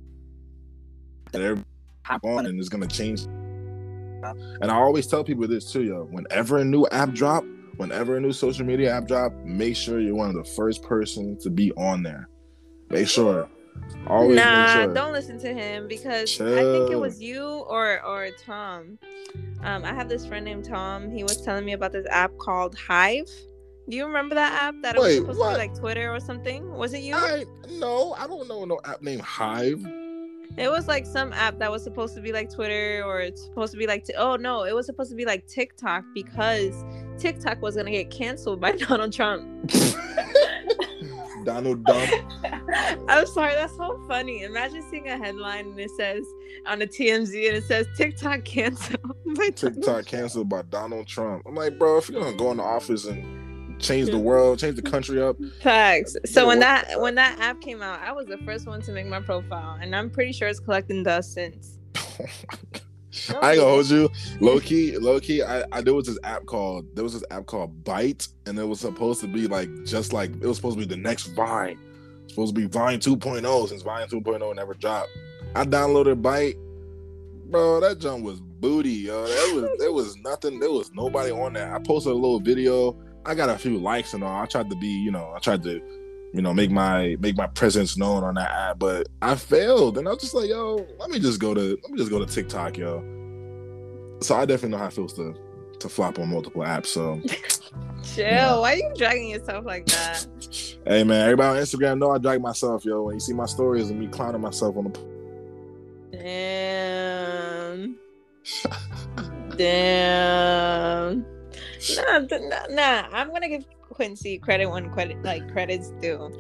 that everybody hop on and is gonna change. And I always tell people this too, yo. Whenever a new app drop, whenever a new social media app drop, make sure you're one of the first person to be on there. Make sure. Always nah, sure. don't listen to him because Chill. I think it was you or or Tom. Um, I have this friend named Tom. He was telling me about this app called Hive. Do you remember that app that Wait, was supposed what? to be like Twitter or something? Was it you? I, no, I don't know no app named Hive. It was like some app that was supposed to be like Twitter or it's supposed to be like t- oh no, it was supposed to be like TikTok because TikTok was gonna get canceled by Donald Trump. Donald Trump. I'm sorry, that's so funny. Imagine seeing a headline and it says on the TMZ and it says TikTok canceled. By TikTok canceled by Donald Trump. I'm like, bro, if you're gonna go in the office and change the world, change the country up. Facts. So when that when that app came out, I was the first one to make my profile, and I'm pretty sure it's collecting dust since. I ain't gonna hold you. Low key, low key. I, I there was this app called there was this app called Bite, and it was supposed to be like just like it was supposed to be the next Vine. Supposed to be Vine 2.0 since Vine 2.0 never dropped. I downloaded Bite, bro. That jump was booty, yo. There was there was nothing. There was nobody on there. I posted a little video I got a few likes and all. I tried to be, you know, I tried to, you know, make my make my presence known on that app, but I failed. And I was just like, yo, let me just go to let me just go to TikTok, yo. So I definitely know how it feels to to flop on multiple apps. So chill. Yeah. Why are you dragging yourself like that? hey man, everybody on Instagram know I drag myself, yo. When you see my stories and me clowning myself on the Damn. Damn nah, nah, nah, I'm gonna give Quincy credit when credit like credits due.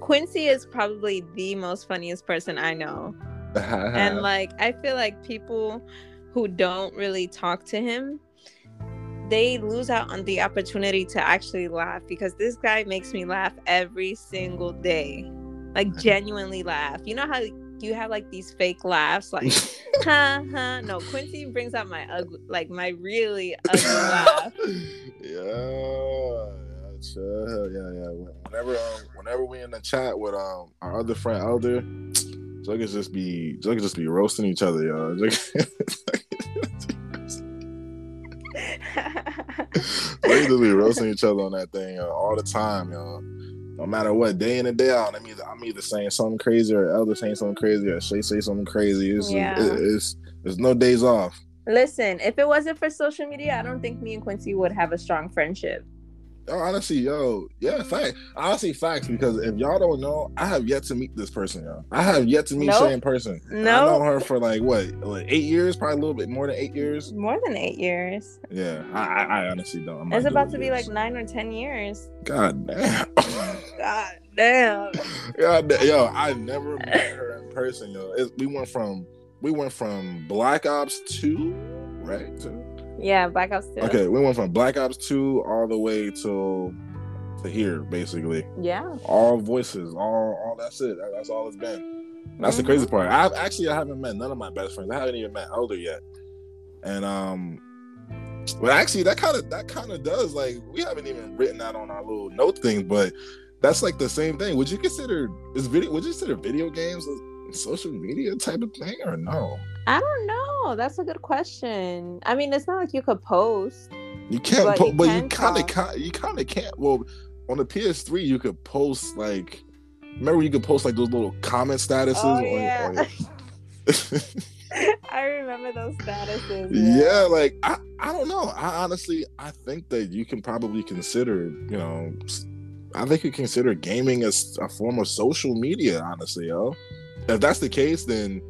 Quincy is probably the most funniest person I know. and like I feel like people who don't really talk to him, they lose out on the opportunity to actually laugh because this guy makes me laugh every single day. Like genuinely laugh. You know how you have like these fake laughs, like ha ha. No, Quincy brings out my ugly, like my really ugly laugh. Yeah, sure. Yeah, yeah. Whenever, um, whenever we in the chat with um our other friend Elder, Juggas just be Juggas just be roasting each other, y'all. Just be roasting each other on that thing all the time, y'all no matter what, day in and day out, I'm either I'm either saying something crazy or Elder saying something crazy or Shay say something crazy. It's, yeah. It, it's there's no days off. Listen, if it wasn't for social media, I don't think me and Quincy would have a strong friendship. Oh, honestly, yo, yeah, fact. Honestly, facts. Because if y'all don't know, I have yet to meet this person, y'all. I have yet to meet nope. Shay in person. No, nope. I know her for like what, like eight years, probably a little bit more than eight years. More than eight years. Yeah, I, I honestly don't. It's about to be like nine or ten years. God damn. God damn. God. Yo, I never met her in person, yo. It, we went from we went from Black Ops Two, right? To yeah, Black Ops 2. Okay, we went from Black Ops 2 all the way to to here, basically. Yeah. All voices, all all that's it. That's all it's been. That's mm-hmm. the crazy part. I actually I haven't met none of my best friends. I haven't even met Elder yet. And um well actually that kind of that kind of does like we haven't even written that on our little note thing, but that's like the same thing. Would you consider is video would you consider video games social media type of thing or no? I don't know. That's a good question. I mean, it's not like you could post. You can't, but, po- you, but you kind of, you kind of can't. Well, on the PS3, you could post like. Remember, you could post like those little comment statuses. Oh, yeah. I remember those statuses. Yeah. yeah, like I, I don't know. I honestly I think that you can probably consider, you know, I think you consider gaming as a form of social media, honestly, yo. If that's the case, then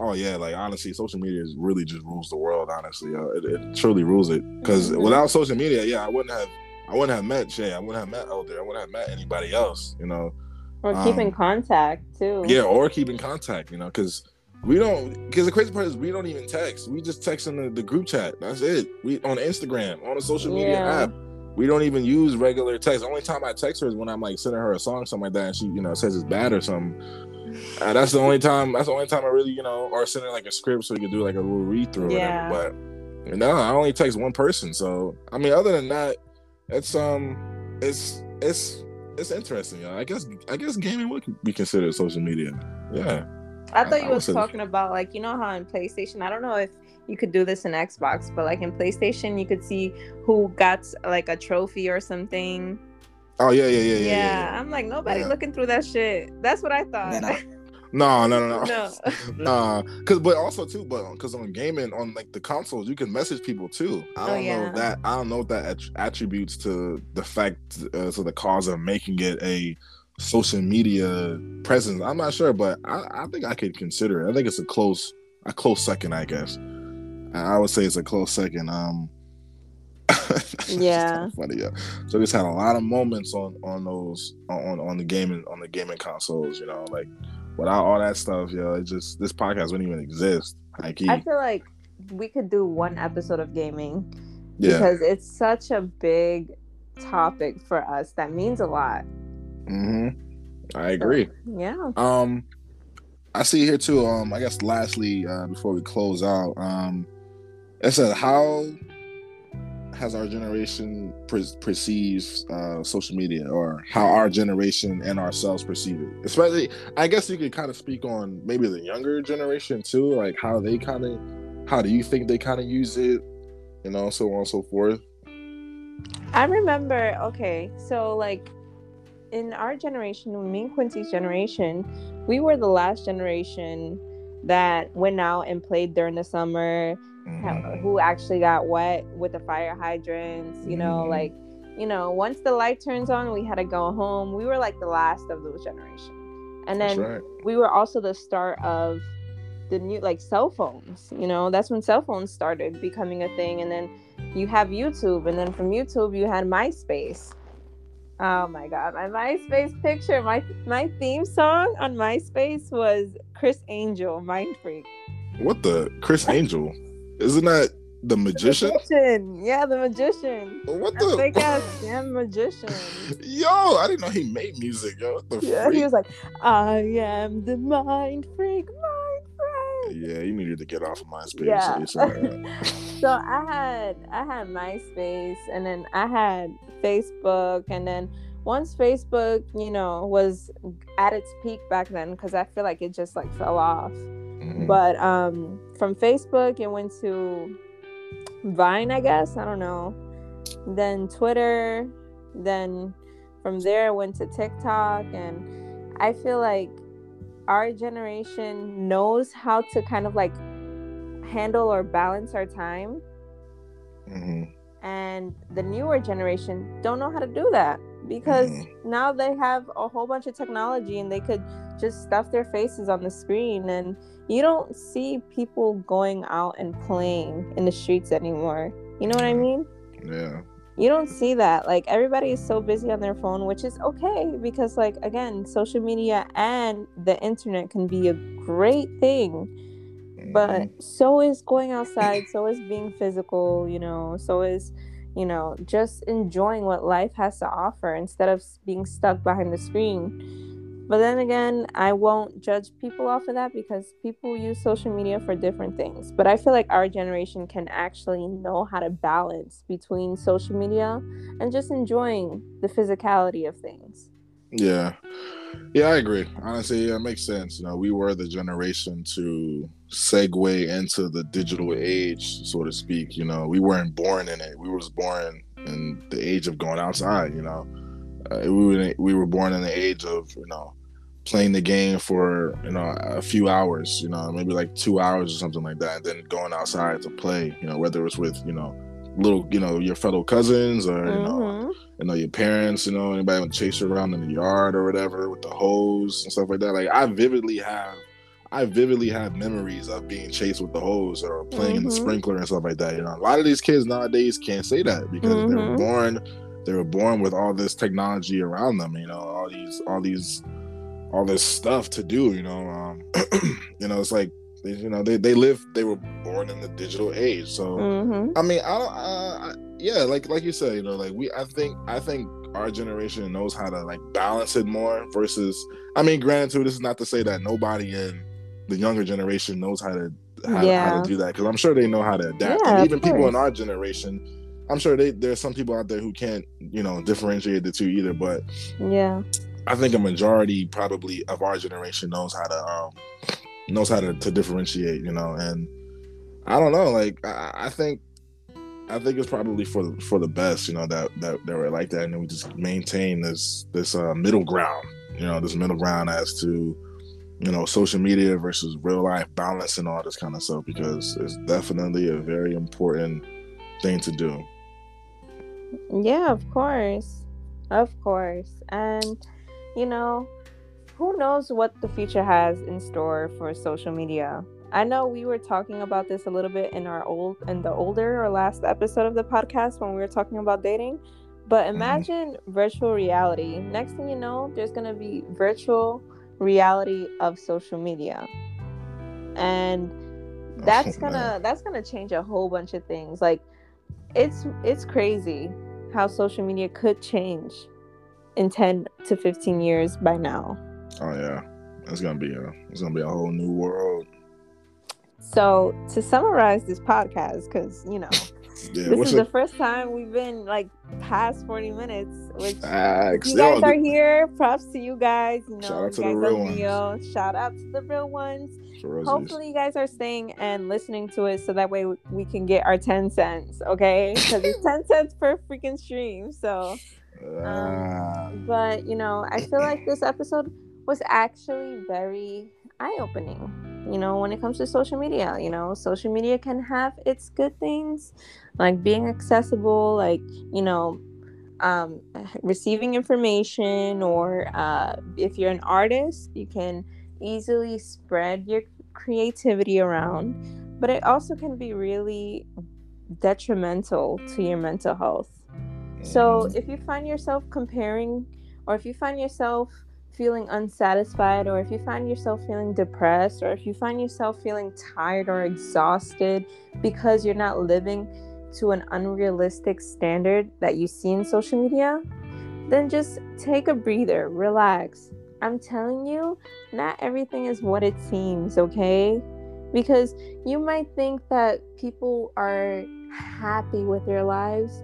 oh yeah, like honestly, social media is really just rules the world, honestly. Yo. It, it truly rules it. Because mm-hmm. without social media, yeah, I wouldn't have I wouldn't have met Shay. I wouldn't have met Elder. I wouldn't have met anybody else, you know. Or keep um, in contact too. Yeah, or keep in contact, you know, because we don't because the crazy part is we don't even text. We just text in the, the group chat. That's it. We on Instagram, on a social media yeah. app. We don't even use regular text. The only time I text her is when I'm like sending her a song, or something like that, and she, you know, says it's bad or something. Uh, that's the only time. That's the only time I really, you know, or sending like a script so we can do like a little read through. Yeah. Whatever. But you know, I only text one person. So I mean, other than that, it's um, it's it's it's interesting. You know? I guess I guess gaming would be considered social media. Yeah. I thought you I, was talking about like you know how in PlayStation. I don't know if you could do this in Xbox, but like in PlayStation, you could see who got like a trophy or something. Oh yeah, yeah, yeah, yeah. Yeah, yeah. I'm like nobody yeah. looking through that shit. That's what I thought. No, no, no, no. No. nah, cause but also too, but because on gaming on like the consoles, you can message people too. I oh, don't oh, yeah. know that. I don't know if that attributes to the fact uh, to the cause of making it a social media presence. I'm not sure, but I, I think I could consider it. I think it's a close a close second, I guess. I would say it's a close second. Um, yeah, funny. Yeah. So just had a lot of moments on on those on on the gaming on the gaming consoles. You know, like without all that stuff, yo, it just this podcast wouldn't even exist. I feel like we could do one episode of gaming yeah. because it's such a big topic for us that means a lot. hmm I agree. So, yeah. Um, I see here too. Um, I guess lastly, uh, before we close out, um, it says how has our generation pre- perceives uh, social media or how our generation and ourselves perceive it? Especially i guess you could kind of speak on maybe the younger generation too like how they kind of how do you think they kind of use it you know so on and so forth. I remember okay so like in our generation me and quincy's generation we were the last generation that went out and played during the summer mm-hmm. who actually got wet with the fire hydrants you know mm-hmm. like you know once the light turns on we had to go home we were like the last of those generation and then right. we were also the start of the new like cell phones you know that's when cell phones started becoming a thing and then you have youtube and then from youtube you had myspace oh my god my myspace picture my my theme song on myspace was Criss Angel mind freak what the Criss Angel isn't that the magician? the magician? Yeah, the magician. What the fake ass damn magician? Yo, I didn't know he made music. Yo, what the yeah, freak? he was like, I am the mind freak. Yeah, you needed to get off of MySpace. Yeah. So, so I had I had MySpace, and then I had Facebook, and then once Facebook, you know, was at its peak back then, because I feel like it just like fell off. Mm-hmm. But um, from Facebook, it went to Vine, I guess. I don't know. Then Twitter. Then from there, it went to TikTok. And I feel like our generation knows how to kind of like handle or balance our time. Mm-hmm. And the newer generation don't know how to do that because mm-hmm. now they have a whole bunch of technology and they could just stuff their faces on the screen and you don't see people going out and playing in the streets anymore you know what i mean yeah you don't see that like everybody is so busy on their phone which is okay because like again social media and the internet can be a great thing but mm-hmm. so is going outside so is being physical you know so is you know, just enjoying what life has to offer instead of being stuck behind the screen. But then again, I won't judge people off of that because people use social media for different things. But I feel like our generation can actually know how to balance between social media and just enjoying the physicality of things. Yeah. Yeah, I agree. Honestly, yeah, it makes sense. You know, we were the generation to segue into the digital age, so to speak. You know, we weren't born in it. We was born in the age of going outside. You know, uh, we were we were born in the age of you know playing the game for you know a few hours, you know, maybe like two hours or something like that, and then going outside to play, you know, whether it's with you know little, you know, your fellow cousins or you know, mm-hmm. you know, your parents, you know, anybody would chase you around in the yard or whatever with the hose and stuff like that. Like I vividly have I vividly have memories of being chased with the hose or playing mm-hmm. in the mm-hmm. sprinkler and stuff like that. You know, a lot of these kids nowadays can't say that because mm-hmm. they were mm-hmm. born they were born with all this technology around them, you know, all these all these all this stuff to do, you know. Um, you know, it's like you know they, they live they were born in the digital age so mm-hmm. i mean i don't uh, yeah like like you said you know like we i think i think our generation knows how to like balance it more versus i mean granted too this is not to say that nobody in the younger generation knows how to how, yeah. how to do that because i'm sure they know how to adapt yeah, and even people in our generation i'm sure they there's some people out there who can't you know differentiate the two either but yeah i think a majority probably of our generation knows how to um knows how to, to differentiate, you know. And I don't know, like I, I think I think it's probably for for the best, you know, that that that we're like that, and then we just maintain this this uh, middle ground, you know, this middle ground as to you know social media versus real life balance and all this kind of stuff because it's definitely a very important thing to do. Yeah, of course, of course, and you know, who knows what the future has in store for social media. I know we were talking about this a little bit in our old in the older or last episode of the podcast when we were talking about dating. But mm-hmm. imagine mm-hmm. virtual reality. Next thing you know, there's gonna be virtual reality of social media. And that's gonna that's gonna change a whole bunch of things. Like it's it's crazy how social media could change in 10 to 15 years by now. Oh yeah, it's gonna be a it's gonna be a whole new world. So to summarize this podcast, because you know. Yeah, this is it? the first time we've been like past 40 minutes which Facts. you guys are here props to you guys you know shout out to the real ones. shout out to the real ones hopefully you guys are staying and listening to it so that way we can get our 10 cents okay because it's 10 cents per freaking stream so um, ah. but you know i feel like this episode was actually very eye opening. You know, when it comes to social media, you know, social media can have its good things, like being accessible, like, you know, um, receiving information, or uh, if you're an artist, you can easily spread your creativity around. But it also can be really detrimental to your mental health. So mm. if you find yourself comparing, or if you find yourself feeling unsatisfied, or if you find yourself feeling depressed, or if you find yourself feeling tired or exhausted because you're not living to an unrealistic standard that you see in social media, then just take a breather, relax. I'm telling you, not everything is what it seems, okay? Because you might think that people are happy with their lives,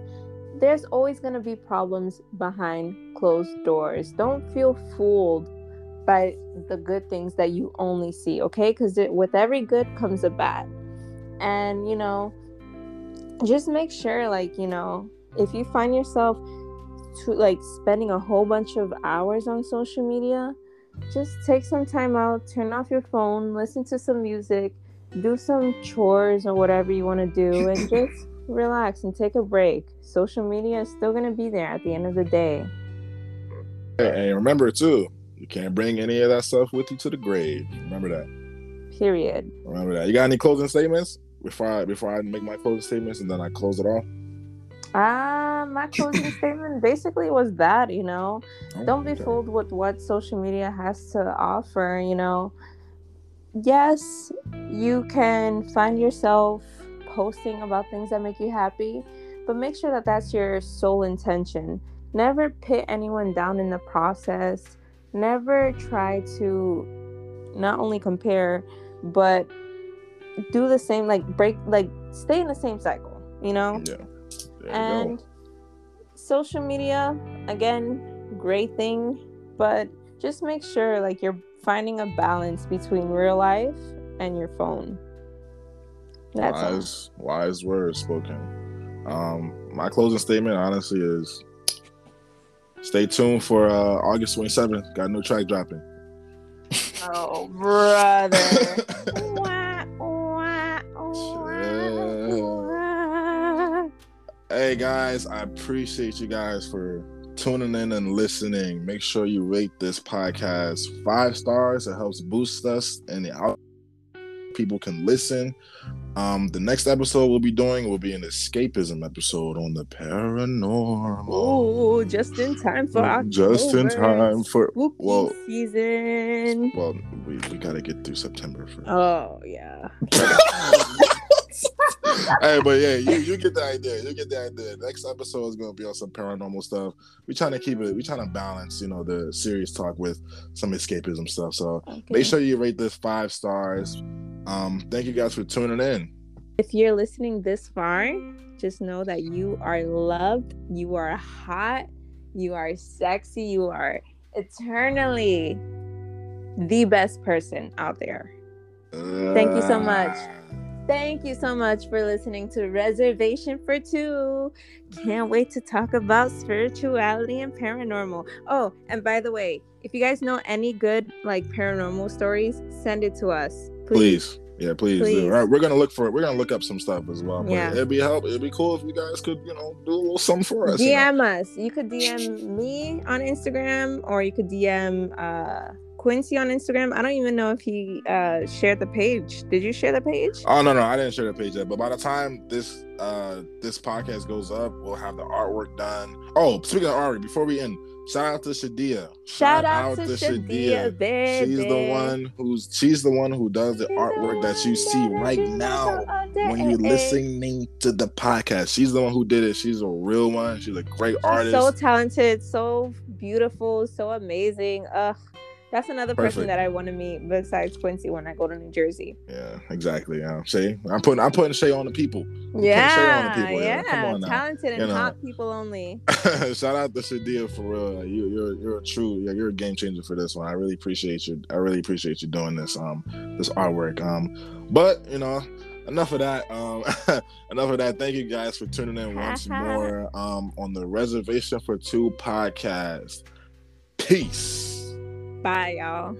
there's always going to be problems behind closed doors. Don't feel fooled by the good things that you only see, okay? Because with every good comes a bad. And, you know, just make sure, like, you know, if you find yourself to like spending a whole bunch of hours on social media, just take some time out, turn off your phone, listen to some music, do some chores or whatever you want to do, and just relax and take a break. Social media is still going to be there at the end of the day. And remember, too, you can't bring any of that stuff with you to the grave. Remember that. Period. Remember that. You got any closing statements before I before I make my closing statements and then I close it off? Ah, Uh, my closing statement basically was that, you know, oh, don't be fooled with what social media has to offer, you know. Yes, you can find yourself posting about things that make you happy, but make sure that that's your sole intention. Never put anyone down in the process. Never try to not only compare, but do the same, like break, like stay in the same cycle, you know? Yeah. and social media, again, great thing, but just make sure like you're finding a balance between real life and your phone. That's wise, all. wise words spoken. Um, my closing statement, honestly, is stay tuned for uh, August 27th. Got a new track dropping. Oh, brother. hey guys, I appreciate you guys for tuning in and listening. Make sure you rate this podcast five stars. It helps boost us and the out people can listen. Um, the next episode we'll be doing will be an escapism episode on the paranormal. Oh, just in time for October. Just in time for Spooky well, season. well, we, we gotta get through September first. Oh yeah. hey, but yeah, you, you get the idea. You get the idea. Next episode is gonna be on some paranormal stuff. We trying to keep it. We trying to balance, you know, the serious talk with some escapism stuff. So Okay. make sure you rate this five stars. Um, thank you guys for tuning in. If you're listening this far, just know that you are loved, you are hot, you are sexy, you are eternally the best person out there. Thank you so much. Thank you so much for listening to Reservation for Two. Can't wait to talk about spirituality and paranormal. Oh, and by the way, if you guys know any good like paranormal stories, send it to us. Please. Please. Yeah, please. Please. Do. All right, we're gonna look for it. We're gonna look up some stuff as well. But Yeah. it'd be help. It'd be cool if you guys could, you know, do a little something for us. you know? DM us. You could DM me on Instagram or you could DM uh Quincy on Instagram. I don't even know if he uh shared the page. Did you share the page? Oh no, no, I didn't share the page yet. But by the time this uh this podcast goes up, we'll have the artwork done. Oh, speaking of artwork, before we end, shout out to Shadia. Shout, out, to Shadia, baby. She's the one who's she's the one who does the artwork that you see right now when you're listening to the podcast. She's the one who did it. She's a real one. She's a great artist. So talented, so beautiful, so amazing. Ugh. That's another person that I want to meet besides Quincy when I go to New Jersey. yeah, exactly. Yeah. See, I'm putting I'm putting Shay on the people. shade on the people, yeah. Yeah, talented and You know. hot people only. Shout out to Shadia for real. You, you're you're a true yeah, you're a game changer for this one. I really appreciate you. I really appreciate you doing this um this artwork. Um, but you know, enough of that. Um, enough of that. Thank you guys for tuning in once more um on the Reservation for Two podcast. Peace. Bye, y'all.